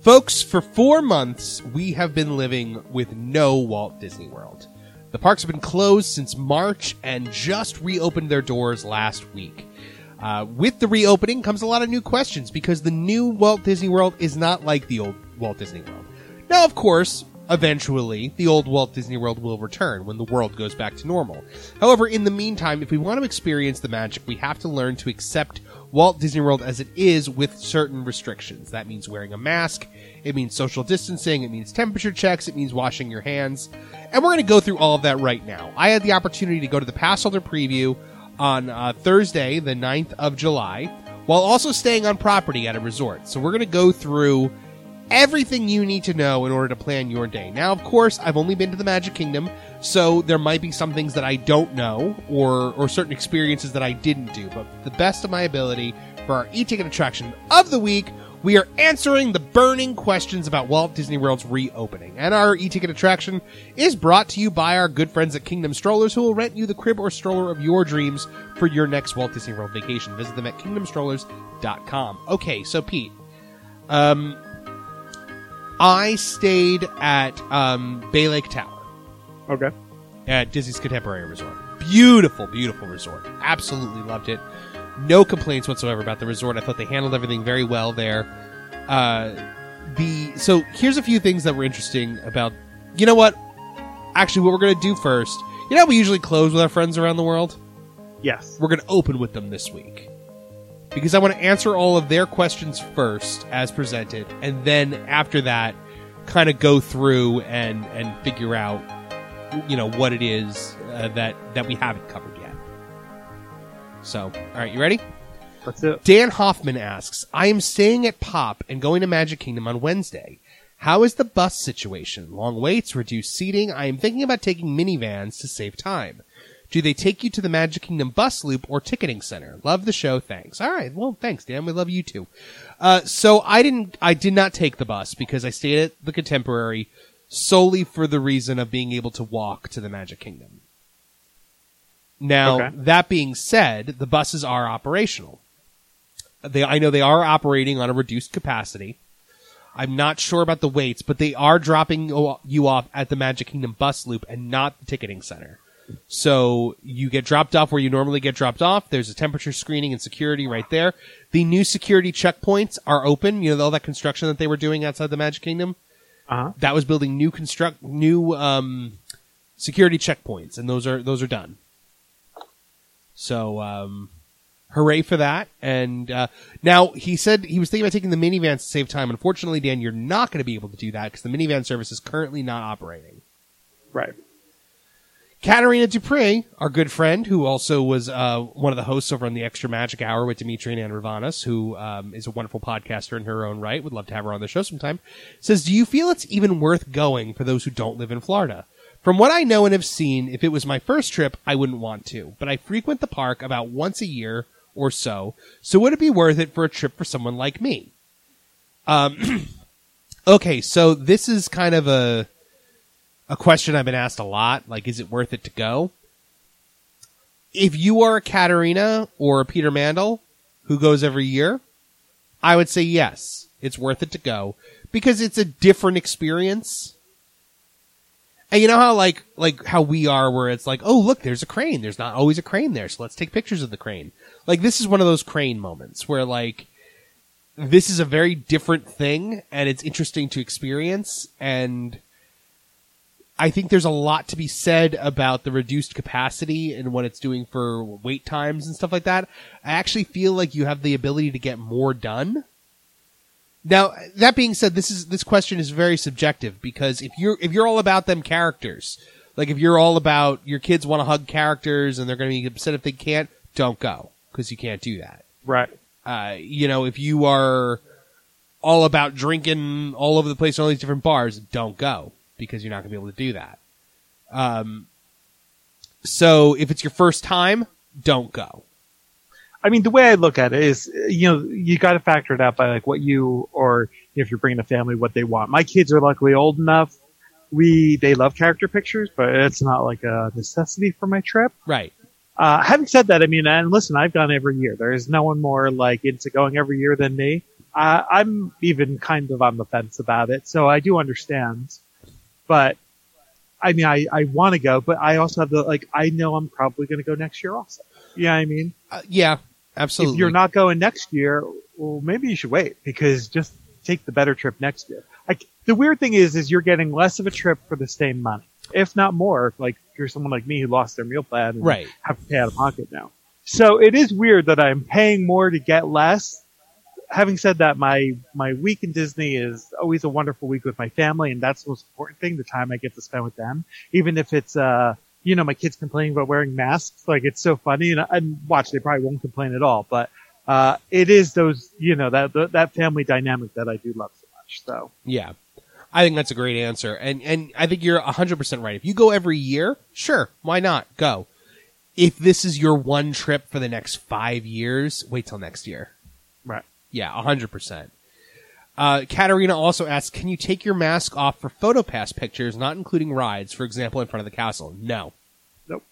Folks, for four months, we have been living with no Walt Disney World. The parks have been closed since March and just reopened their doors last week. Uh, with the reopening comes a lot of new questions because the new Walt Disney World is not like the old Walt Disney World. Now, of course, eventually, the old Walt Disney World will return when the world goes back to normal. However, in the meantime, if we want to experience the magic, we have to learn to accept Walt Disney World as it is with certain restrictions. That means wearing a mask, it means social distancing, it means temperature checks, it means washing your hands. And we're going to go through all of that right now. I had the opportunity to go to the pass holder preview on uh, Thursday, the 9th of July, while also staying on property at a resort. So we're going to go through everything you need to know in order to plan your day. Now, of course, I've only been to the Magic Kingdom, so there might be some things that I don't know or or certain experiences that I didn't do. But the best of my ability for our e-ticket attraction of the week, we are answering the burning questions about Walt Disney World's reopening. And our e-ticket attraction is brought to you by our good friends at Kingdom Strollers who will rent you the crib or stroller of your dreams for your next Walt Disney World vacation. Visit them at kingdomstrollers.com. Okay, so Pete, um, I stayed at um, Bay Lake Tower Okay. at Disney's Contemporary Resort. Beautiful, beautiful resort. Absolutely loved it. No complaints whatsoever about the resort. I thought they handled everything very well there. Uh, the so here's a few things that were interesting about. You know what? Actually, what we're gonna do first. You know, how we usually close with our friends around the world. Yes. We're gonna open with them this week because I want to answer all of their questions first as presented, and then after that, kind of go through and and figure out you know what it is uh, that that we haven't covered yet. So, all right, you ready? That's it. Dan Hoffman asks, I am staying at Pop and going to Magic Kingdom on Wednesday. How is the bus situation? Long waits, reduced seating. I am thinking about taking minivans to save time. Do they take you to the Magic Kingdom bus loop or ticketing center? Love the show. Thanks. All right. Well, thanks, Dan. We love you too. Uh, so I didn't, I did not take the bus because I stayed at the Contemporary solely for the reason of being able to walk to the Magic Kingdom. Now, Okay. that being said, the buses are operational. They, I know they are operating on a reduced capacity. I'm not sure about the weights, but they are dropping you off at the Magic Kingdom bus loop and not the ticketing center. So you get dropped off where you normally get dropped off. There's a temperature screening and security right there. The new security checkpoints are open. You know, all that construction that they were doing outside the Magic Kingdom Uh huh. that was building new construct new um, security checkpoints, and those are those are done. So, um, hooray for that! And uh, now he said he was thinking about taking the minivans to save time. Unfortunately, Dan, you're not going to be able to do that because the minivan service is currently not operating. Right. Katarina Dupree, our good friend, who also was uh, one of the hosts over on the Extra Magic Hour with Dimitri and Ravanas, who um, is a wonderful podcaster in her own right. Would love to have her on the show sometime. Says, "Do you feel it's even worth going for those who don't live in Florida?" From what I know and have seen, if it was my first trip, I wouldn't want to. But I frequent the park about once a year or so, so would it be worth it for a trip for someone like me? Um, okay, so this is kind of a a question I've been asked a lot. Like, is it worth it to go? If you are a Katarina or a Peter Mandel who goes every year, I would say yes, it's worth it to go because it's a different experience. And you know how like like how we are where it's like, oh look, there's a crane. There's not always a crane there, so let's take pictures of the crane. Like this is one of those crane moments where like this is a very different thing and it's interesting to experience and I think there's a lot to be said about the reduced capacity and what it's doing for wait times and stuff like that. I actually feel like you have the ability to get more done. Now, that being said, this is this question is very subjective because if you're if you're all about them characters, like if you're all about your kids want to hug characters and they're going to be upset if they can't, don't go because you can't do that. Right. Uh, you know, if you are all about drinking all over the place in all these different bars, don't go because you're not going to be able to do that. Um, so if it's your first time, don't go. I mean, the way I look at it is, you know, you got to factor it out by like what you or if you're bringing a family, what they want. My kids are luckily old enough. We they love character pictures, but it's not like a necessity for my trip. Right. Uh, having said that, I mean, and listen, I've gone every year. There is no one more like into going every year than me. Uh, I'm even kind of on the fence about it, so I do understand. But I mean, I, I want to go, but I also have the like, I know I'm probably going to go next year also. Yeah, I mean, Uh, yeah, absolutely. if you're not going next year, well, maybe you should wait because just take the better trip next year. Like the weird thing is, is you're getting less of a trip for the same money, if not more. Like if you're someone like me who lost their meal plan and Right. have to pay out of pocket now. So it is weird that I'm paying more to get less. Having said that, my my week in Disney is always a wonderful week with my family, and that's the most important thing—the time I get to spend with them. Even if it's uh, you know, my kids complaining about wearing masks, like it's so funny, and, and watch, they probably won't complain at all. But uh, it is those, you know, that that family dynamic that I do love so much. So Yeah. I think that's a great answer. And and I think you're 100% right. If you go every year, sure, why not? Go. If this is your one trip for the next 5 years, wait till next year. right. Yeah, 100%. Uh, Katarina also asks, can you take your mask off for PhotoPass pictures, not including rides, for example, in front of the castle? No. Nope.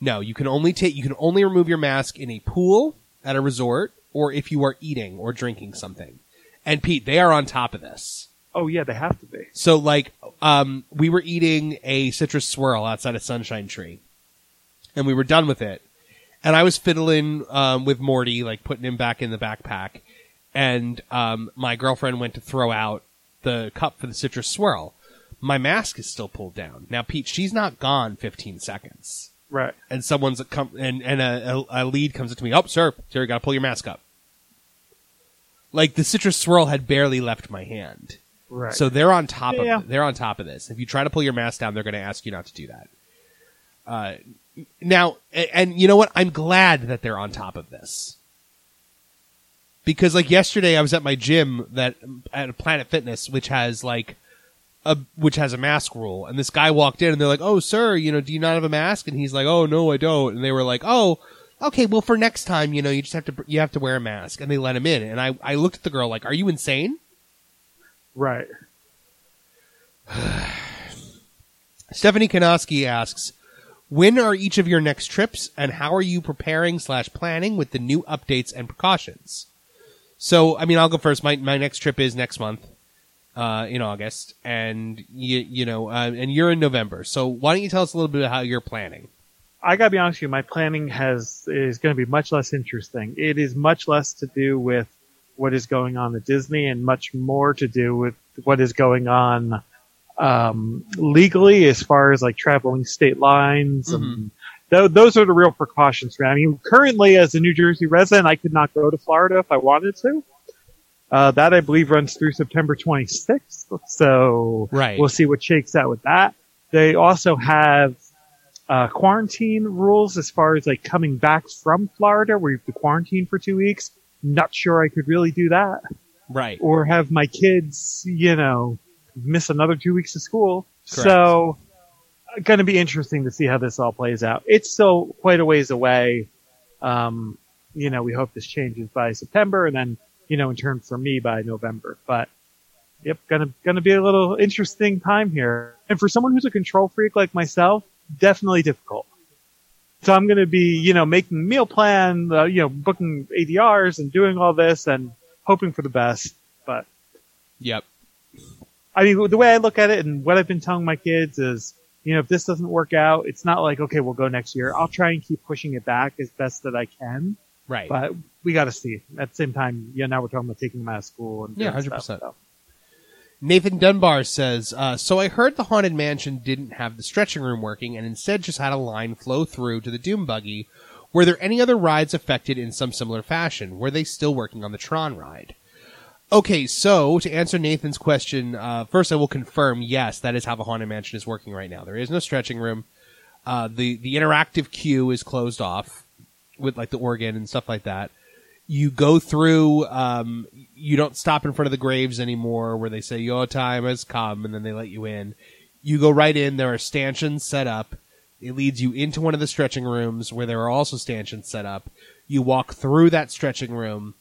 No, you can only take, you can only remove your mask in a pool at a resort or if you are eating or drinking something. And Pete, they are on top of this. Oh yeah, they have to be. So like, um, we were eating a citrus swirl outside of Sunshine Tree, and we were done with it. And I was fiddling um, with Morty, like putting him back in the backpack. And um, my girlfriend went to throw out the cup for the citrus swirl. My mask is still pulled down. Now, Pete, she's not gone 15 seconds. Right. And someone's a com- and and a, a, a lead comes up to me. Oh, sir, sir, you got to pull your mask up. Like the citrus swirl had barely left my hand. Right. So they're on top Yeah. of they're on top of this. If you try to pull your mask down, they're going to ask you not to do that. Uh, now, and you know what? I'm glad that they're on top of this because, like yesterday, I was at my gym that at Planet Fitness, which has like a which has a mask rule, and this guy walked in and they're like, "Oh, sir, you know, do you not have a mask?" And he's like, "Oh, no, I don't." And they were like, "Oh." Okay, well, for next time, you know, you just have to you have to wear a mask, and they let him in. And I, I looked at the girl like, "Are you insane?" right. Stephanie Kanoski asks, when are each of your next trips and how are you preparing slash planning with the new updates and precautions? So, I mean, I'll go first. My, my next trip is next month, uh, in August and you, you know, uh, and you're in November. So why don't you tell us a little bit about how you're planning? I gotta be honest with you, my planning has is going to be much less interesting. It is much less to do with what is going on at Disney, and much more to do with what is going on um, legally, as far as like traveling state lines. And th- those are the real precautions for me. I mean, currently, as a New Jersey resident, I could not go to Florida if I wanted to. Uh, that I believe runs through September 26th. So Right. we'll see what shakes out with that. They also have uh, quarantine rules as far as like coming back from Florida, where you have to quarantine for two weeks. Not sure I could really do that, Right. or have my kids, you know, miss another two weeks of school. Correct. So, going to be interesting to see how this all plays out. It's still quite a ways away. Um, you know, we hope this changes by September, and then, you know, in turn for me by November. But Yep, gonna gonna be a little interesting time here. And for someone who's a control freak like myself, definitely difficult. So I'm gonna be, you know, making meal plan, uh, you know, booking ADRs and doing all this and hoping for the best. But Yep. I mean, the way I look at it and what I've been telling my kids is, you know, if this doesn't work out, it's not like, okay, we'll go next year. I'll try and keep pushing it back as best that I can. Right. But we got to see. At the same time, yeah, now we're talking about taking them out of school and Yeah, 100%. stuff, so. Nathan Dunbar says, uh, so I heard the Haunted Mansion didn't have the stretching room working and instead just had a line flow through to the Doom Buggy. Were there any other rides affected in some similar fashion? Were they still working on the Tron ride? Okay, so to answer Nathan's question, uh, first I will confirm, yes, that is how the Haunted Mansion is working right now. There is no stretching room. Uh, the, the interactive queue is closed off with like the organ and stuff like that. You go through, um, you don't stop in front of the graves anymore where they say your time has come and then they let you in. You go right in. There are stanchions set up. It leads you into one of the stretching rooms where there are also stanchions set up. You walk through that stretching room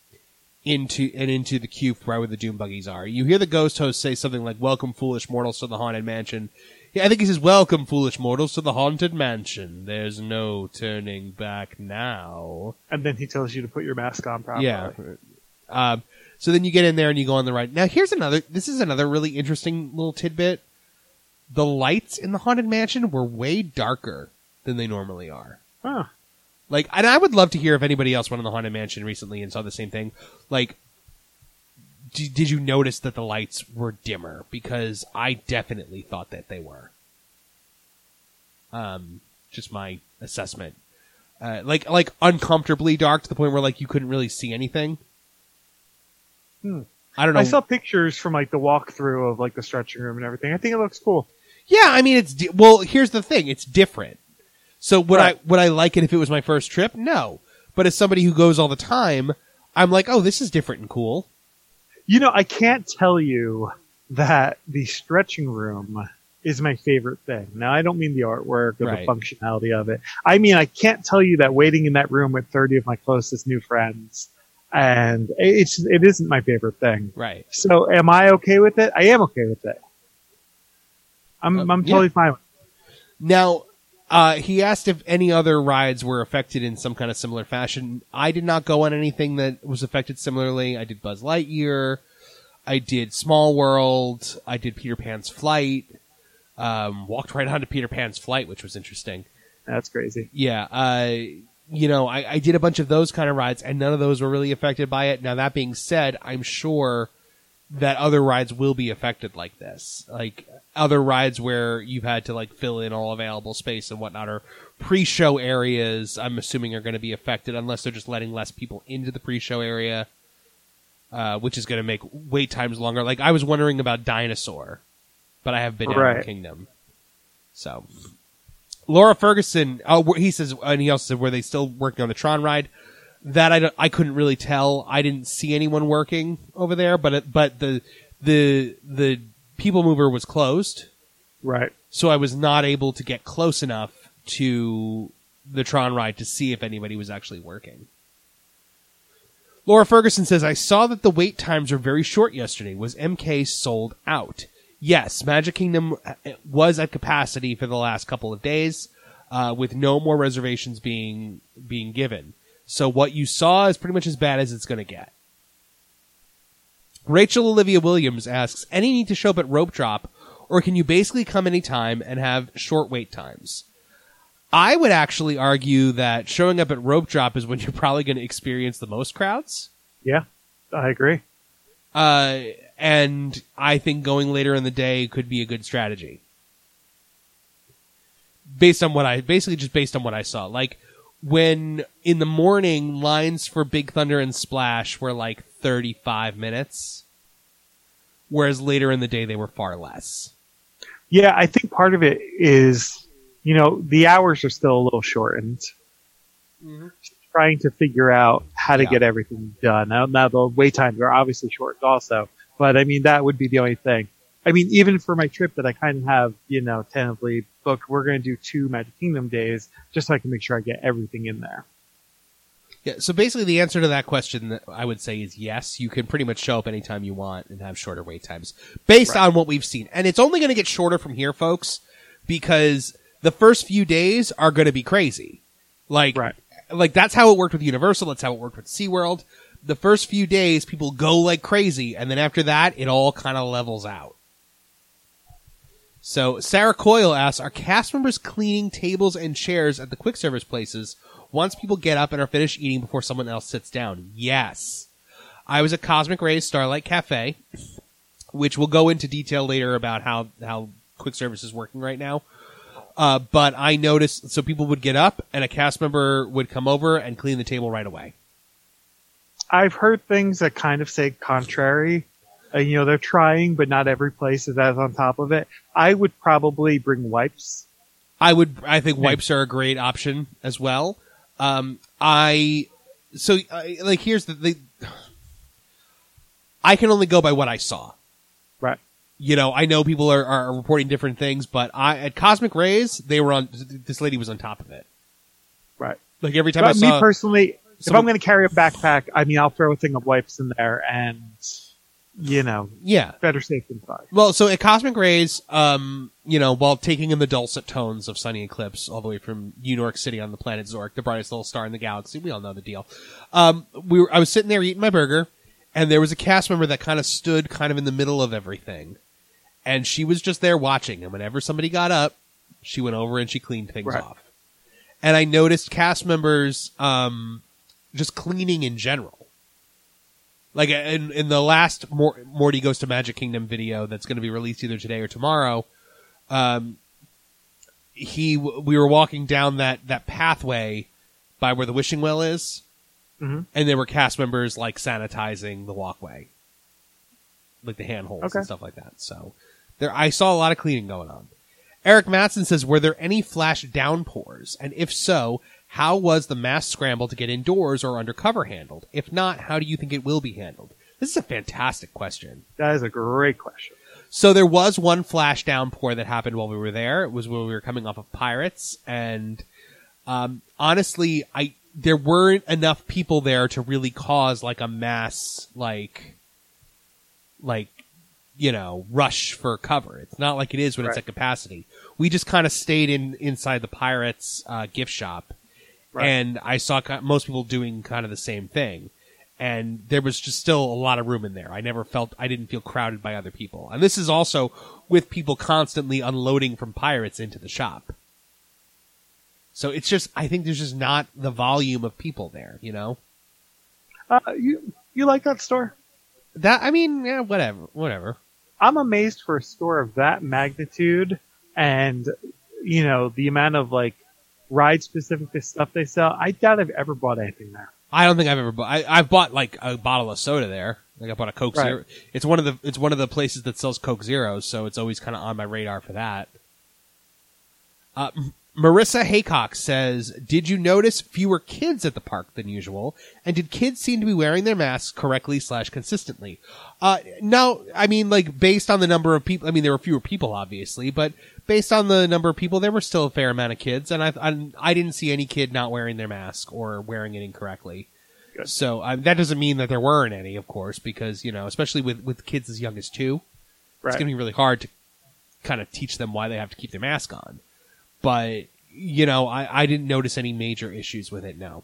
into and into the queue right where the doom buggies are. You hear the ghost host say something like "Welcome, foolish mortals, to the haunted mansion." Yeah, I think he says, "Welcome, foolish mortals, to the haunted mansion. There's no turning back now." And then he tells you to put your mask on properly. Yeah. Um, so then you get in there and you go on the right. Now here's another. This is another really interesting little tidbit. The lights in the haunted mansion were way darker than they normally are. Huh. Like, and I would love to hear if anybody else went in the haunted mansion recently and saw the same thing. Like, d- did you notice that the lights were dimmer? Because I definitely thought that they were. Um, just my assessment. Uh, like, like uncomfortably dark to the point where like you couldn't really see anything. Hmm. I don't know. I saw pictures from like the walkthrough of like the stretching room and everything. I think it looks cool. Yeah, I mean it's di- well. Here's the thing: it's different. So would Right. I would I like it if it was my first trip? No. But as somebody who goes all the time, I'm like, oh, this is different and cool. You know, I can't tell you that the stretching room is my favorite thing. Now, I don't mean the artwork or Right. the functionality of it. I mean, I can't tell you that waiting in that room with 30 of my closest new friends and it's, it isn't my favorite thing. Right. So am I okay with it? I am okay with it. I'm, Uh, I'm yeah. totally fine with it. Now, uh, he asked if any other rides were affected in some kind of similar fashion. I did not go on anything that was affected similarly. I did Buzz Lightyear. I did Small World. I did Peter Pan's Flight. Um, walked right onto Peter Pan's Flight, which was interesting. That's crazy. Yeah, uh, you know, I, I did a bunch of those kind of rides, and none of those were really affected by it. Now, that being said, I'm sure that other rides will be affected like this. Like, other rides where you've had to, like, fill in all available space and whatnot, or pre-show areas, I'm assuming are going to be affected, unless they're just letting less people into the pre-show area, uh, which is going to make wait times longer. Like, I was wondering about Dinosaur, but I have been Right. Kingdom. So, Laura Ferguson, oh, he says, and he also said, were they still working on the Tron ride? That I, don't- I couldn't really tell. I didn't see anyone working over there, but it, but the the the people mover was closed, Right. so I was not able to get close enough to the Tron ride to see if anybody was actually working. Laura Ferguson says, I saw that the wait times were very short yesterday. Was MK sold out? Yes, Magic Kingdom uh, was at capacity for the last couple of days, uh, with no more reservations being being given. So what you saw is pretty much as bad as it's going to get. Rachel Olivia Williams asks, any need to show up at rope drop, or can you basically come anytime and have short wait times? I would actually argue that showing up at rope drop is when you're probably going to experience the most crowds. Yeah. I agree. Uh, and I think going later in the day could be a good strategy. Based on what I, basically just based on what I saw. Like, when in the morning, lines for Big Thunder and Splash were like 35 minutes, whereas later in the day they were far less. Yeah, I think part of it is, you know, the hours are still a little shortened. Mm-hmm. Trying to figure out how to Yeah. get everything done. Now, now the wait times are obviously shortened also, but I mean, that would be the only thing. I mean, even for my trip that I kind of have, you know, tentatively booked, we're going to do two Magic Kingdom days just so I can make sure I get everything in there. Yeah, so basically the answer to that question that I would say is yes, you can pretty much show up anytime you want and have shorter wait times based on what we've seen. And it's only going to get shorter from here, folks, because the first few days are going to be crazy. Like, Right. like that's how it worked with Universal, that's how it worked with SeaWorld. The first few days people go like crazy and then after that it all kind of levels out. So Sarah Coyle asks, are cast members cleaning tables and chairs at the quick service places once people get up and are finished eating before someone else sits down? Yes. I was at Cosmic Rays Starlight Cafe. which we'll go into detail later about how how quick service is working right now. Uh, but I noticed so people would get up and a cast member would come over and clean the table right away. I've heard things that kind of say contrary. Uh, you know, they're trying, but not every place is as on top of it. I would probably bring wipes. I would. I think wipes are a great option as well. Um, I so I, like here's the, the. I can only go by what I saw. Right. You know, I know people are, are reporting different things, but I at Cosmic Rays they were on. This lady was on top of it. Right. Like every time I But me saw. personally, if I'm going to carry a backpack, I mean, I'll throw a thing of wipes in there and, you know, yeah. better safe than sorry. Well, so at Cosmic Rays, um, you know, while taking in the dulcet tones of Sonny Eclipse all the way from New York City on the planet Zork, the brightest little star in the galaxy, we all know the deal. Um, we were, I was sitting there eating my burger, and there was a cast member that kind of stood kind of in the middle of everything, and she was just there watching. And whenever somebody got up, she went over and she cleaned things Right. off. And I noticed cast members, um, just cleaning in general. Like in in the last Mor- Morty Goes to Magic Kingdom video that's going to be released either today or tomorrow, um, he we were walking down that that pathway by where the wishing well is, Mhm. and there were cast members like sanitizing the walkway, like the handholds Okay. and stuff like that. So there, I saw a lot of cleaning going on. Eric Matson says, "Were there any flash downpours, and if so, how was the mass scramble to get indoors or undercover handled? If not, how do you think it will be handled?" This is a fantastic question. That is a great question. So there was one flash downpour that happened while we were there. It was when we were coming off of Pirates, and um, honestly, I there weren't enough people there to really cause like a mass like like you know rush for cover. It's not like it is when it's at capacity. We just kind of stayed in inside the Pirates uh, gift shop, Right. and I saw most people doing kind of the same thing. And there was just still a lot of room in there. I never felt I didn't feel crowded by other people. And this is also with people constantly unloading from pirates into the shop. So it's just I think there's just not the volume of people there, you know? Uh, you you like that store? That I mean, yeah, whatever, whatever. I'm amazed for a store of that magnitude and you know the amount of like ride specific stuff they sell. I doubt I've ever bought anything there. I don't think I've ever bought. I, I've bought like a bottle of soda there. Like I bought a Coke Right. Zero. It's one of the it's one of the places that sells Coke Zeros, so it's always kind of on my radar for that. Uh, Marissa Haycock says, "Did you notice fewer kids at the park than usual? And did kids seem to be wearing their masks correctly slash consistently?" Uh, no, I mean like based on the number of people. I mean there were fewer people, obviously, but based on the number of people, there were still a fair amount of kids, and I I, I didn't see any kid not wearing their mask or wearing it incorrectly. Good. So um, that doesn't mean that there weren't any, of course, because you know, especially with with kids as young as two, it's going to be really hard to kind of teach them why they have to keep their mask on. But you know, I, I didn't notice any major issues with it. No.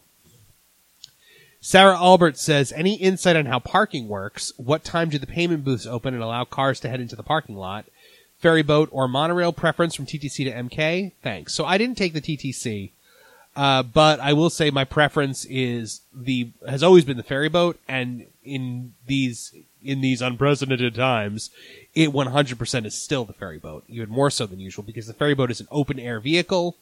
Sarah Albert says, any insight on how parking works? What time do the payment booths open and allow cars to head into the parking lot? Ferry boat or monorail preference from TTC to MK? Thanks. So I didn't take the TTC, uh, but I will say my preference is the has always been the ferry boat, and in these in these unprecedented times, it 100% is still the ferry boat, even more so than usual, because the ferry boat is an open air vehicle,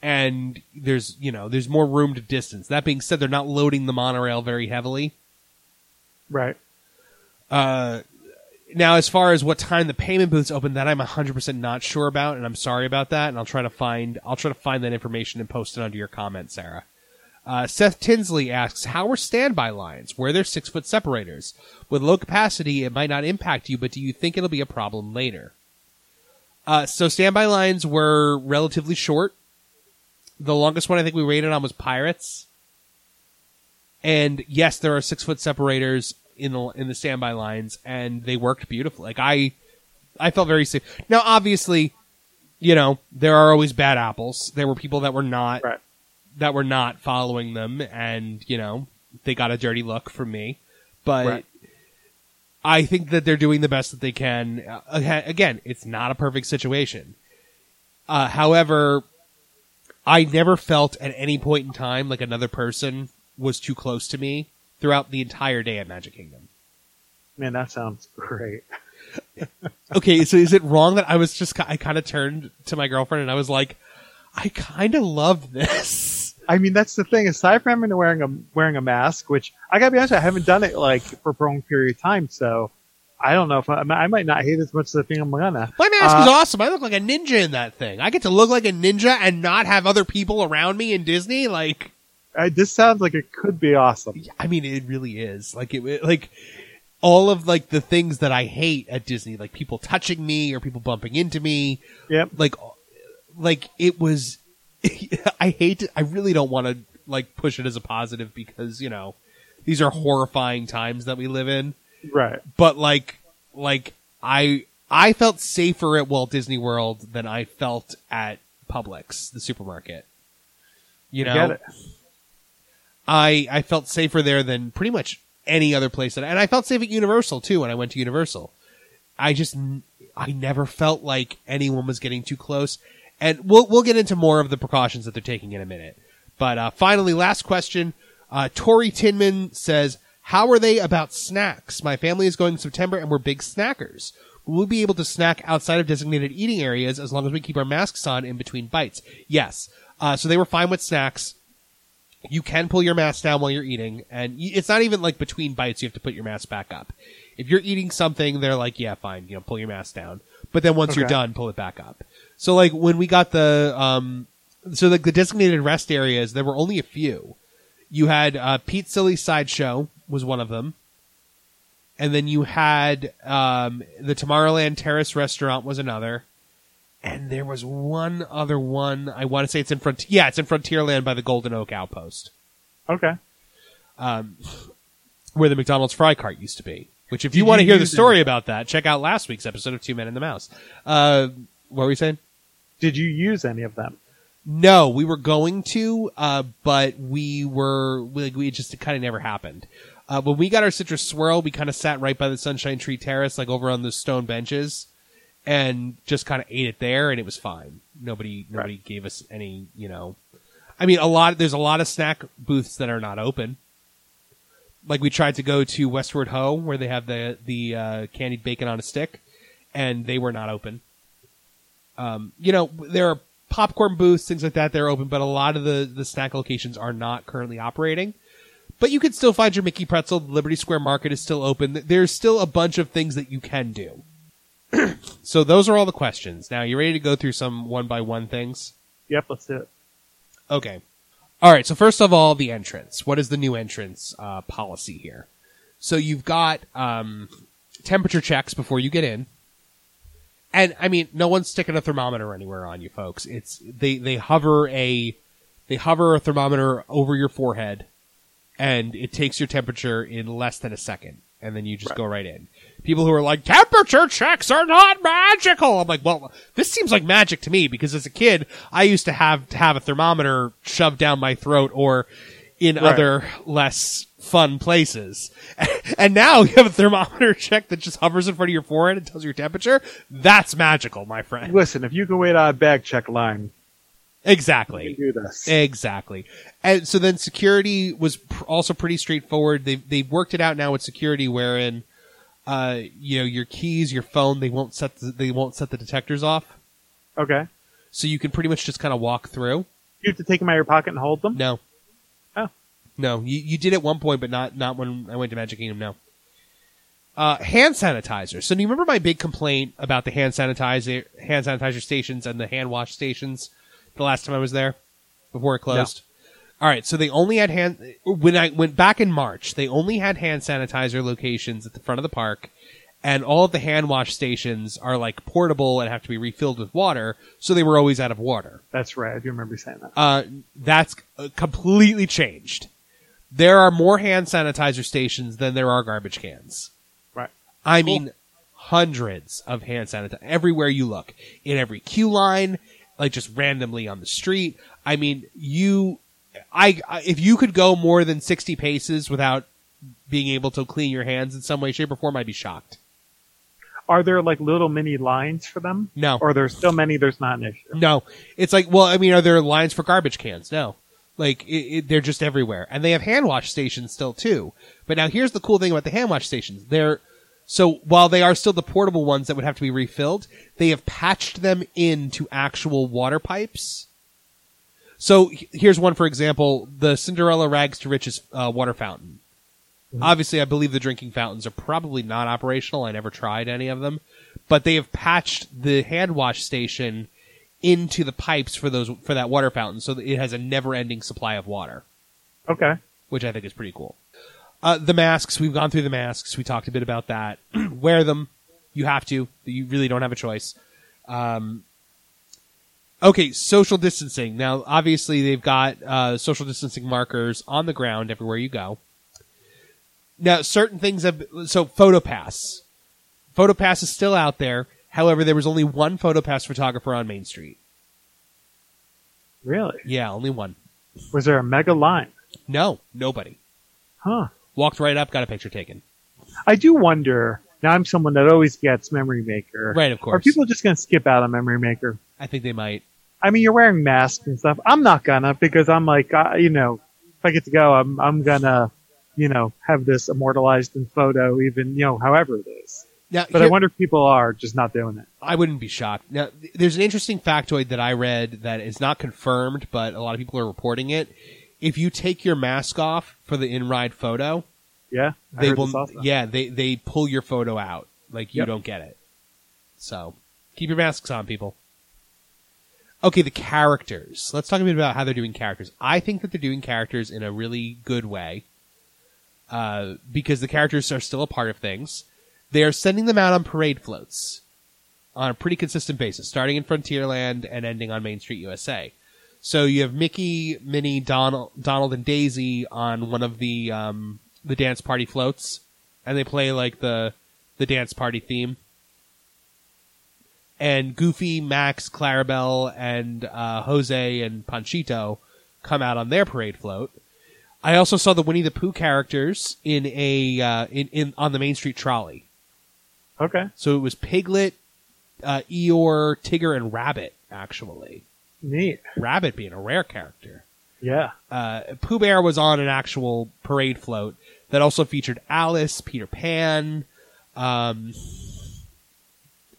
and there's you know there's more room to distance. That being said, they're not loading the monorail very heavily. Right. Uh, now, as far as what time the payment booths open, that I'm 100% not sure about, and I'm sorry about that. And I'll try to find I'll try to find that information and post it under your comment, Sarah. Uh, Seth Tinsley asks, "How are standby lines? Were there six foot separators? With low capacity, it might not impact you, but do you think it'll be a problem later?" Uh, so standby lines were relatively short. The longest one I think we rated on was Pirates. And yes, there are six foot separators in the in the standby lines, and they worked beautifully. Like I, I felt very safe. Now, obviously, you know there are always bad apples. There were people that were not Right. that were not following them, and you know they got a dirty look from me. But Right. I think that they're doing the best that they can. Uh, again, it's not a perfect situation. Uh, however, I never felt at any point in time like another person was too close to me throughout the entire day at Magic Kingdom. Man, that sounds great. okay, so is it wrong that I was just I kind of turned to my girlfriend and I was like, I kind of love this. I mean, that's the thing. Aside from having to wearing a wearing a mask, which I gotta be honest, I haven't done it like for a prolonged period of time, so I don't know if I, I might not hate it as much as I think I'm gonna. My mask Uh, is awesome. I look like a ninja in that thing. I get to look like a ninja and not have other people around me in Disney. Like, Uh, this sounds like it could be awesome. I mean, it really is. Like, it, it- like all of like the things that I hate at Disney, like people touching me or people bumping into me. Yep. Like, like it was. I hate. It. I really don't want to like push it as a positive because you know these are horrifying times that we live in. Right. but like like I I felt safer at Walt Disney World than I felt at Publix, the supermarket. You know, Get it. I I felt safer there than pretty much any other place that, and I felt safe at Universal too when I went to Universal. I just I never felt like anyone was getting too close, and we'll we'll get into more of the precautions that they're taking in a minute. But uh, finally, last question. Uh, Tori Tinman says, "How are they about snacks? My family is going in September, and we're big snackers. We will we be able to snack outside of designated eating areas as long as we keep our masks on in between bites?" Yes. Uh, so they were fine with snacks you can pull your mask down while you're eating, and it's not even like between bites you have to put your mask back up. If you're eating something, they're like, yeah, fine, you know, pull your mask down. But then once you're done, pull it back up. So like when we got the, um, so like the designated rest areas, there were only a few. You had uh, Pete's Silly Sideshow was one of them, and then you had um, the Tomorrowland Terrace restaurant was another, and there was one other one. I want to say it's in front. Yeah, it's in Frontierland by the Golden Oak Outpost, Okay. um, where the McDonald's fry cart used to be. Which, if Did you want to hear the story it? about that, check out last week's episode of Two Men and the Mouse. Uh, what were we saying? Did you use any of them? No, we were going to, uh, but we were we, we just kind of never happened. Uh, when we got our citrus swirl, we kind of sat right by the Sunshine Tree Terrace, like over on the stone benches, and just kind of ate it there, and it was fine. Nobody nobody gave us any, you know. I mean, a lot. There's a lot of snack booths that are not open. Like we tried to go to Westward Ho, where they have the the uh, candied bacon on a stick, and they were not open. Um, you know, there are popcorn booths, things like that. They're open, but a lot of the the snack locations are not currently operating. But you can still find your Mickey Pretzel. The Liberty Square Market is still open. There's still a bunch of things that you can do. so those are all the questions. Now, you ready to go through some one by one things? Yep, let's do it. Okay. All right. So first of all, the entrance. What is the new entrance uh, policy here? So you've got um, temperature checks before you get in, and I mean, no one's sticking a thermometer anywhere on you, folks. It's they they hover a they hover a thermometer over your forehead, and it takes your temperature in less than a second, and then you just go right in. People who are like temperature checks are not magical. I'm like, well, this seems like magic to me because as a kid, I used to have to have a thermometer shoved down my throat or in Right. other less fun places. and now you have a thermometer check that just hovers in front of your forehead and tells you your temperature. That's magical, my friend. Listen, if you can wait on a bag check line, Exactly. you can do this. Exactly. And so then security was pr- also pretty straightforward. They they've worked it out now with security wherein uh you know your keys, your phone, they won't set the, they won't set the detectors off. Okay. So you can pretty much just kind of walk through. You have to take them out of your pocket and hold them? No. Oh. No, you you did at one point but not not when I went to Magic Kingdom, no. Uh, hand sanitizer. So do you remember my big complaint about the hand sanitizer hand sanitizer stations and the hand wash stations the last time I was there before it closed? All right, so they only had hand when I went back in March. They only had hand sanitizer locations at the front of the park, and all of the hand wash stations are like portable and have to be refilled with water, so they were always out of water. That's right. I do remember saying that. Uh, that's uh, completely changed. There are more hand sanitizer stations than there are garbage cans. Right. I mean, hundreds of hand sanitizer everywhere you look in every queue line, like just randomly on the street. I mean, you, I, I if you could go more than sixty paces without being able to clean your hands in some way, shape, or form, I'd be shocked. Are there like little mini lines for them? No. Or there's so many there's not an issue? No, it's like, well, I mean, are there lines for garbage cans? No, like it, it, they're just everywhere, and they have hand wash stations still too. But now here's the cool thing about the hand wash stations: they're So while they are still the portable ones that would have to be refilled, they have patched them into actual water pipes. So here's one for example: the Cinderella Rags to Riches uh, water fountain. Obviously, I believe the drinking fountains are probably not operational. I never tried any of them, but they have patched the hand wash station into the pipes for those for that water fountain, so that it has a never-ending supply of water Okay. which I think is pretty cool. Uh, the masks, we've gone through the masks. We talked a bit about that. Wear them. You have to. You really don't have a choice. Um, okay, social distancing. Now, obviously, they've got uh, social distancing markers on the ground everywhere you go. Now, certain things have. So, PhotoPass. PhotoPass is still out there. However, there was only one PhotoPass photographer on Main Street. Really? Yeah, only one. Was there a mega line? No, nobody. Huh. Walked right up, got a picture taken. I do wonder. Now I'm someone that always gets Memory Maker. Right, of course. Are people just going to skip out on Memory Maker? I think they might. I mean, you're wearing masks and stuff. I'm not gonna because I'm like, uh, you know, if I get to go, I'm I'm gonna, you know, have this immortalized in photo, even you know, however it is. Now, But I wonder if people are just not doing it. I wouldn't be shocked. Now, th- there's an interesting factoid that I read that is not confirmed, but a lot of people are reporting it. If you take your mask off for the in-ride photo, Yeah, I they will. Yeah, they they pull your photo out, like you Yep. don't get it. So keep your masks on, people. Okay, the characters. Let's talk a bit about how they're doing characters. I think that they're doing characters in a really good way, uh, because the characters are still a part of things. They are sending them out on parade floats on a pretty consistent basis, starting in Frontierland and ending on Main Street USA. So you have Mickey, Minnie, Donald, Donald, and Daisy on one of the um, the dance party floats, and they play like the the dance party theme. And Goofy, Max, Clarabelle, and uh, Jose and Panchito come out on their parade float. I also saw the Winnie the Pooh characters in a uh, in, in on the Main Street trolley. Okay, So it was Piglet, uh, Eeyore, Tigger, and Rabbit. Actually, neat. Rabbit being a rare character. Yeah. Uh, Pooh Bear was on an actual parade float that also featured Alice, Peter Pan. Um,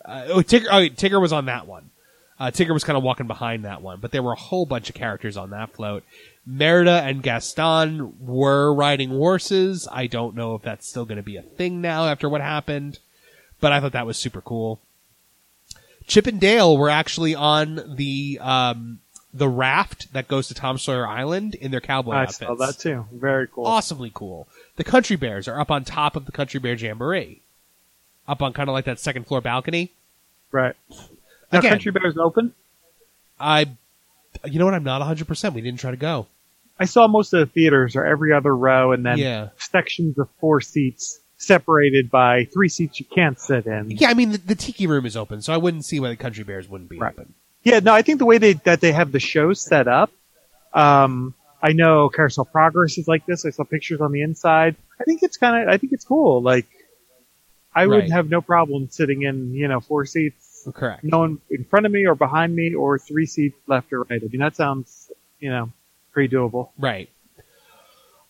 uh, oh, Tigger, oh, Tigger was on that one. Uh, Tigger was kind of walking behind that one, but there were a whole bunch of characters on that float. Merida and Gaston were riding horses. I don't know if that's still going to be a thing now after what happened, but I thought that was super cool. Chip and Dale were actually on the um, the raft that goes to Tom Sawyer Island in their cowboy I outfits. saw that too. Very cool. Awesomely cool. The Country Bears are up on top of the Country Bear Jamboree, up on kind of like that second floor balcony. Right. Now, Again. Country Bears open. I, you know what? I'm not 100. percent We didn't try to go. I saw most of the theaters are every other row, and then Yeah. sections of four seats separated by three seats you can't sit in. Yeah, I mean the, the Tiki Room is open, so I wouldn't see why the Country Bears wouldn't be Right. open. Yeah, no, I think the way they that they have the show set up, um, I know Carousel Progress is like this. I saw pictures on the inside. I think it's kind of, I think it's cool. Like, I would Right. have no problem sitting in, you know, four seats, Correct. no one in front of me or behind me, or three seats left or right. I mean, that sounds, you know, pretty doable. Right.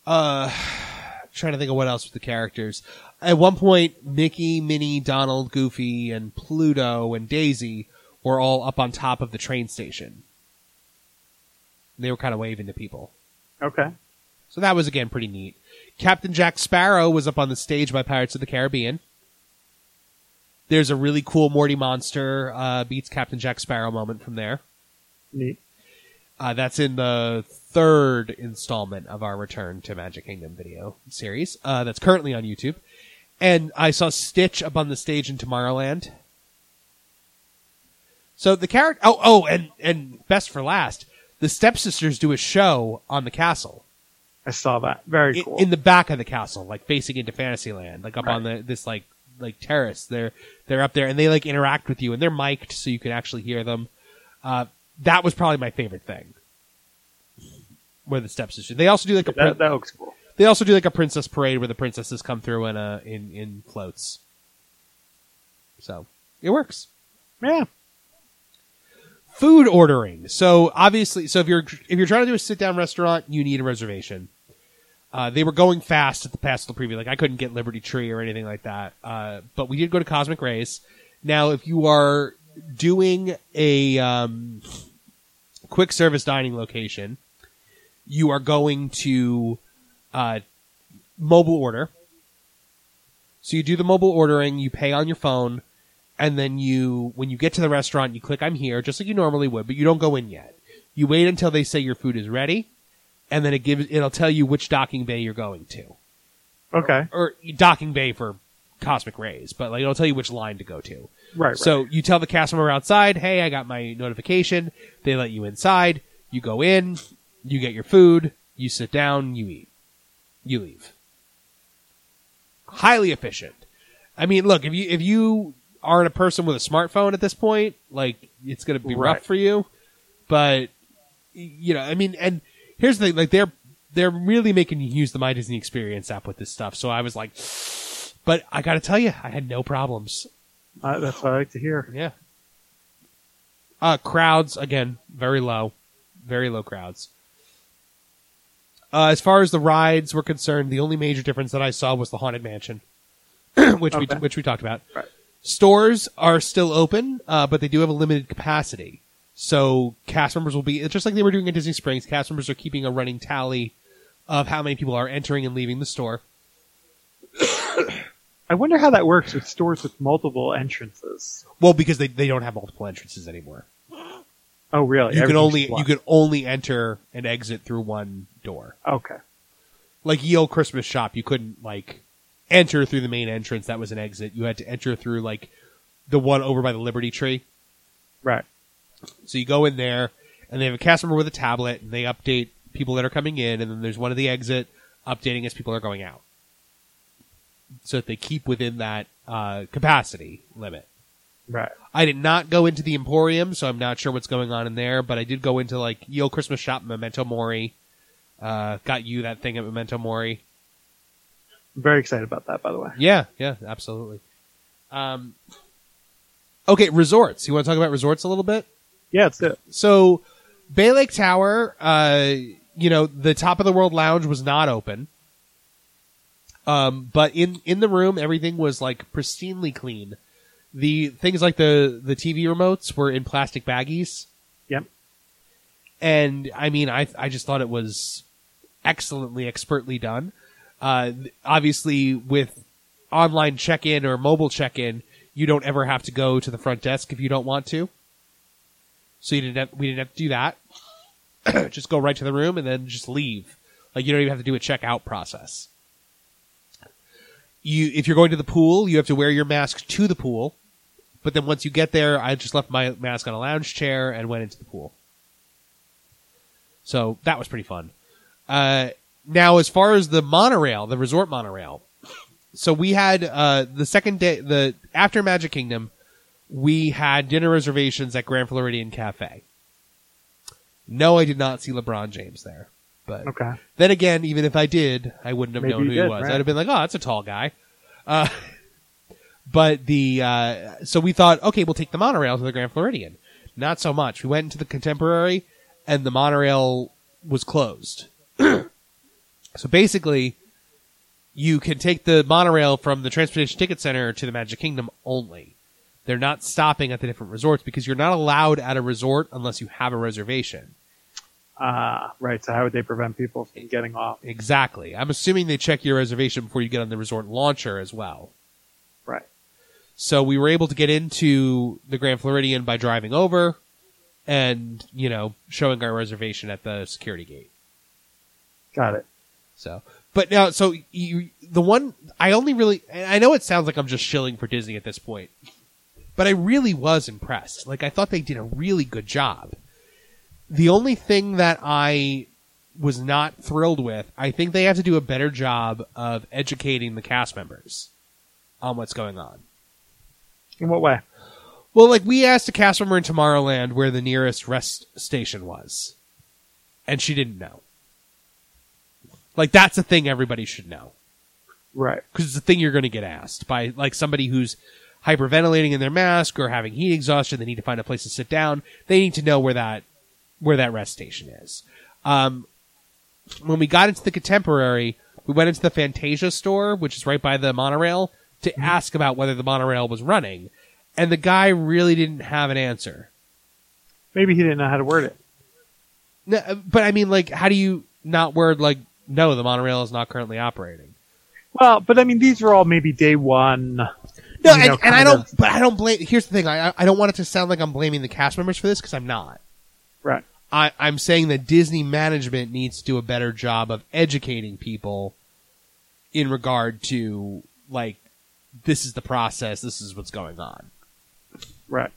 Uh, trying to think of what else with the characters. At one point, Mickey, Minnie, Donald, Goofy, and Pluto and Daisy were all up on top of the train station. They were kind of waving to people. Okay. So that was again pretty neat. Captain Jack Sparrow was up on the stage by Pirates of the Caribbean. There's a really cool Morty Monster uh, beats Captain Jack Sparrow moment from there. Neat. Uh, that's in the third installment of our Return to Magic Kingdom video series. Uh, that's currently on YouTube. And I saw Stitch up on the stage in Tomorrowland. So the character, oh, oh, and, and best for last, the stepsisters do a show on the castle I saw that. Very in, cool. in the back of the castle, like facing into Fantasyland, like up Right. on the this like like terrace. They're they're up there and they like interact with you, and they're mic'd so you can actually hear them. Uh, that was probably my favorite thing. Where the stepsisters, they also do like a that, that looks cool. they also do like a princess parade where the princesses come through in a in in floats. So it works. Yeah. food ordering. So obviously, so if you're if you're trying to do a sit down restaurant, you need a reservation. Uh, they were going fast at the past preview. Like I couldn't get Liberty Tree or anything like that. Uh, but we did go to Cosmic Rays. Now, if you are doing a um, quick service dining location, you are going to uh, mobile order. So you do the mobile ordering, you pay on your phone, and then you, when you get to the restaurant, you click "I'm here," just like you normally would, but you don't go in yet. You wait until they say your food is ready, and then it gives it'll tell you which docking bay you're going to, Okay. or docking bay for Cosmic Rays, but like it'll tell you which line to go to. Right. right. So you tell the cast member outside, "Hey, I got my notification." They let you inside. You go in, you get your food, you sit down, you eat, you leave. Highly efficient. I mean, look if you if you aren't a person with a smartphone at this point, like it's going to be rough for you. But you know, I mean, and here's the thing: like they're they're really making you use the My Disney Experience app with this stuff. So I was like, but I got to tell you, I had no problems. Uh, that's what I like to hear. Yeah. Uh, crowds again, very low, very low crowds. Uh, as far as the rides were concerned, the only major difference that I saw was the haunted mansion, which we which we talked about. Right. Stores are still open, uh, but they do have a limited capacity. So cast members will be just like they were doing at Disney Springs. Cast members are keeping a running tally of how many people are entering and leaving the store. I wonder how that works with stores with multiple entrances. Well, because they, they don't have multiple entrances anymore. Oh, really? you can only you can only enter and exit through one door. Okay. Like Old Christmas Shop, you couldn't like enter through the main entrance. That was an exit. You had to enter through like the one over by the Liberty Tree. Right. So you go in there, and they have a cast member with a tablet, and they update people that are coming in, and then there's one at the exit updating as people are going out, so that they keep within that uh, capacity limit. Right. I did not go into the Emporium, so I'm not sure what's going on in there. But I did go into like Yo Christmas Shop, Memento Mori. Uh, got you that thing at Memento Mori. I'm very excited about that, by the way. Yeah, yeah, absolutely. Um, okay, resorts. You want to talk about resorts a little bit? Yeah, it's it. So, Bay Lake Tower, uh, you know, the top of the world lounge was not open. Um, but in, in the room, everything was like pristinely clean. The things like the, the TV remotes were in plastic baggies. Yep. And I mean, I, I just thought it was excellently, expertly done. Uh, obviously with online check-in or mobile check-in, you don't ever have to go to the front desk if you don't want to. So you didn't have, we didn't have to do that. just go right to the room and then just leave. Like you don't even have to do a checkout process. You, if you're going to the pool, you have to wear your mask to the pool. But then once you get there, I just left my mask on a lounge chair and went into the pool. So that was pretty fun. Uh, now, as far as the monorail, the resort monorail, so we had uh, the second day, the after Magic Kingdom, we had dinner reservations at Grand Floridian Cafe. No, I did not see LeBron James there, but Okay. then again, even if I did, I wouldn't have Maybe known who he was. right. I'd have been like, "Oh, that's a tall guy." Uh, but the uh, so we thought, okay, we'll take the monorail to the Grand Floridian. Not so much. We went into the Contemporary, and the monorail was closed. so basically, you can take the monorail from the Transportation Ticket Center to the Magic Kingdom only. They're not stopping at the different resorts because you're not allowed at a resort unless you have a reservation. Ah, right. So how would they prevent people from getting off? Exactly. I'm assuming they check your reservation before you get on the resort launcher as well. Right. So we were able to get into the Grand Floridian by driving over and, you know, showing our reservation at the security gate. Got it. So, but now, so you, the one, I only really, I know it sounds like I'm just shilling for Disney at this point, but I really was impressed. Like, I thought they did a really good job. The only thing that I was not thrilled with, I think they have to do a better job of educating the cast members on what's going on. In what way? Well, like we asked a cast member in Tomorrowland where the nearest rest station was, and she didn't know. Like that's a thing everybody should know Right. because it's a thing you're going to get asked by like somebody who's hyperventilating in their mask or having heat exhaustion. They need to find a place to sit down. They need to know where that where that rest station is. Um, when we got into the contemporary, we went into the Fantasia store, which is right by the monorail, to ask about whether the monorail was running, and the guy really didn't have an answer. Maybe he didn't know how to word it. No, but I mean, like, how do you not word like, no, the monorail is not currently operating? Well, but I mean, these are all maybe day one. No, you and, know, and I don't. But I don't blame. Here's the thing. I I don't want it to sound like I'm blaming the cast members for this because I'm not. Right. I I'm saying that Disney management needs to do a better job of educating people in regard to like this is the process. This is what's going on. Right.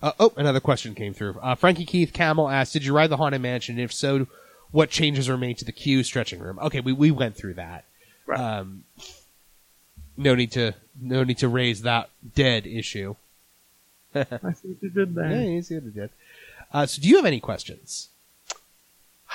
Uh, oh, another question came through. Uh, Frankie Keith Camel asked, "Did you ride the Haunted Mansion? If so, what changes were made to the queue stretching room?" Okay, we we went through that. Right. Um, no need to no need to raise that dead issue. I see what you did there. Yeah, you see what it did. Uh, so, do you have any questions?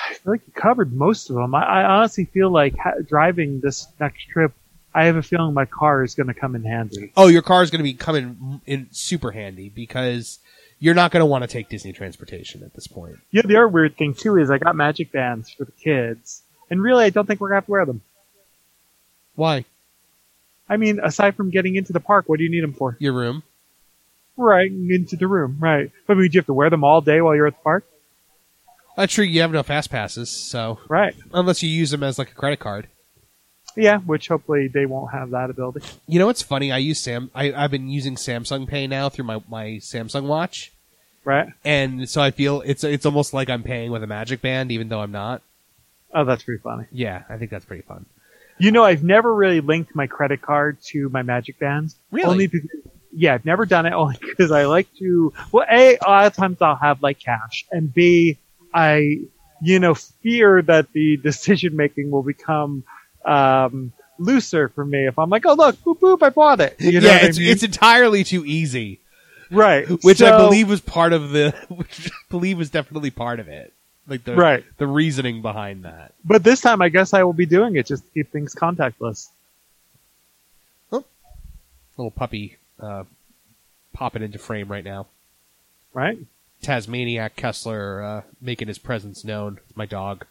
I feel like you covered most of them. I, I honestly feel like ha- driving this next trip, I have a feeling my car is going to come in handy. Oh, your car is going to be coming in super handy because you're not going to want to take Disney transportation at this point. Yeah, the other weird thing too is I got magic bands for the kids, and really I don't think we're going to have to wear them. Why? I mean, aside from getting into the park, what do you need them for? Your room? Right, into the room, right. But I mean, do you have to wear them all day while you're at the park? That's true. You have no fast passes, so Right. unless you use them as like a credit card. Yeah, which hopefully they won't have that ability. You know what's funny? I use Sam. I, I've been using Samsung Pay now through my, my Samsung Watch, Right? and so I feel it's it's almost like I'm paying with a Magic Band, even though I'm not. Oh, that's pretty funny. Yeah, I think that's pretty fun. You know, I've never really linked my credit card to my magic bands. Really? Only because, yeah, I've never done it only because I like to, well, A, a lot of times I'll have like cash and B, I, you know, fear that the decision making will become, um, looser for me if I'm like, oh look, boop boop, I bought it. You know yeah, what I it's mean? it's entirely too easy, right. which I believe was part of the, which I believe was definitely part of it, like the Right. the reasoning behind that. But this time I guess I will be doing it just to keep things contactless. Little puppy uh, popping into frame right now. Right? Tasmaniac Kessler uh, making his presence known. It's my dog.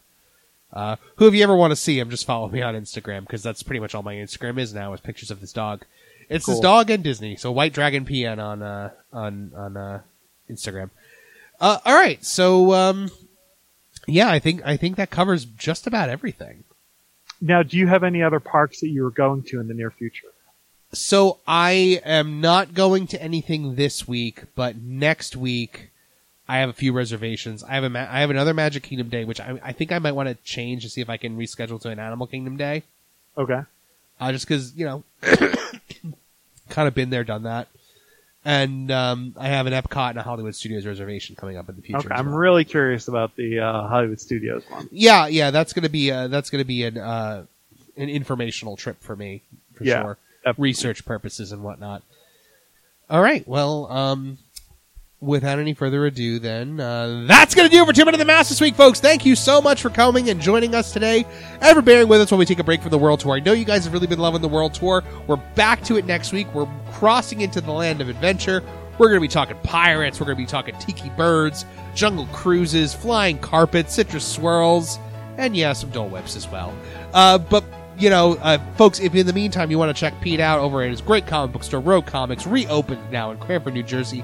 Uh, who, if you ever want to see him, just follow me on Instagram because that's pretty much all my Instagram is now is pictures of this dog. It's this dog and Disney. So White Dragon PN on uh, on on uh, Instagram. Uh, all right, so um, yeah, I think I think that covers just about everything. Now, do you have any other parks that you are going to in the near future? So I am not going to anything this week, but next week I have a few reservations. I have a ma- I have another Magic Kingdom day, which I, I think I might want to change to see if I can reschedule to an Animal Kingdom day. Okay. Uh, just because you know, kind of been there, done that. And um, I have an Epcot and a Hollywood Studios reservation coming up in the future. Okay. as I'm really curious about the uh, Hollywood Studios one. yeah, yeah. That's gonna be uh, that's gonna be an uh, an informational trip for me for Yeah, sure, definitely. research purposes and whatnot. All right. Well, um, without any further ado, then uh, that's gonna do it for Two Men and the Mouse this week, folks. Thank you so much for coming and joining us today, and for bearing with us while we take a break from the World Tour. I know you guys have really been loving the World Tour. We're back to it next week. We're crossing into the land of adventure. We're going to be talking pirates. We're going to be talking tiki birds, jungle cruises, flying carpets, citrus swirls, and yeah, some Dole Whips as well. Uh, but you know, uh, folks, if in the meantime you want to check Pete out over at his great comic book store, Rogue Comics, reopened now in Cranford, New Jersey,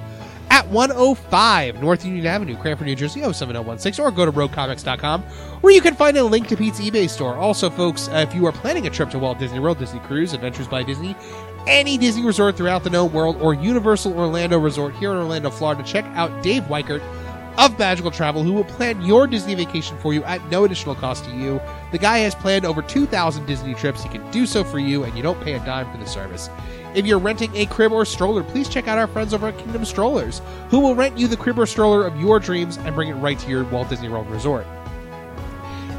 at 105 North Union Avenue, Cranford, New Jersey, 07016, or go to roguecomics.com, where you can find a link to Pete's eBay store. Also, folks, uh, if you are planning a trip to Walt Disney World, Disney Cruise, Adventures by Disney, any Disney resort throughout the known world, or Universal Orlando Resort here in Orlando, Florida, check out Dave Weichert of Magical Travel, who will plan your Disney vacation for you at no additional cost to you. The guy has planned over 2,000 Disney trips. He can do so for you, and you don't pay a dime for the service. If you're renting a crib or stroller, please check out our friends over at Kingdom Strollers, who will rent you the crib or stroller of your dreams and bring it right to your Walt Disney World resort.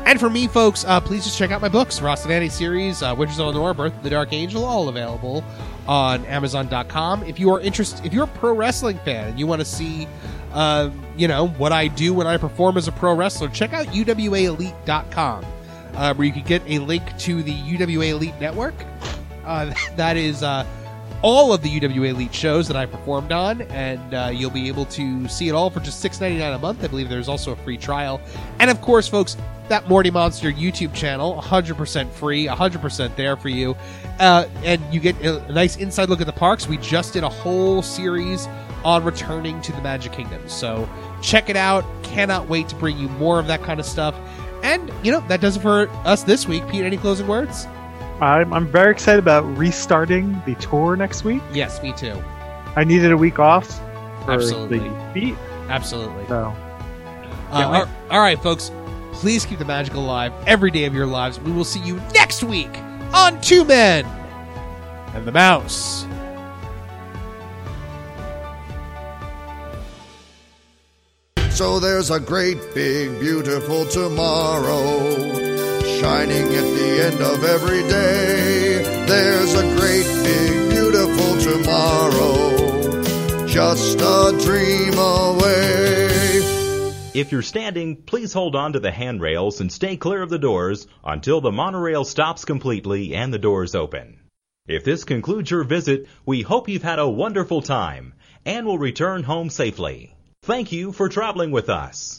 And for me, folks, uh, please just check out my books, Ross and Annie series, uh, Witches of Lenore, Birth of the Dark Angel, all available on Amazon.com. If you are interested, if you're a pro wrestling fan and you want to see, uh, you know, what I do when I perform as a pro wrestler, check out UWAElite.com, uh, where you can get a link to the UWA Elite Network. Uh, that is uh, all of the UWA Elite shows that I performed on, and uh, you'll be able to see it all for just six ninety nine a month. I believe there's also a free trial, and of course, folks, that Morty Monster YouTube channel, hundred percent free, hundred percent there for you, uh, and you get a nice inside look at the parks. We just did a whole series on returning to the Magic Kingdom, so check it out. Cannot wait to bring you more of that kind of stuff. And you know that does it for us this week. Pete, any closing words? I'm, I'm very excited about restarting the tour next week. Yes, me too. I needed a week off for Absolutely. the feet, Absolutely. so Uh, Can't wait. all- all right, folks. Please keep the magic alive every day of your lives. We will see you next week on Two Men and the Mouse. So there's a great big beautiful tomorrow shining at the end of every day. There's a great big beautiful tomorrow just a dream away. If you're standing, please hold on to the handrails and stay clear of the doors until the monorail stops completely and the doors open. If this concludes your visit, we hope you've had a wonderful time and will return home safely. Thank you for traveling with us.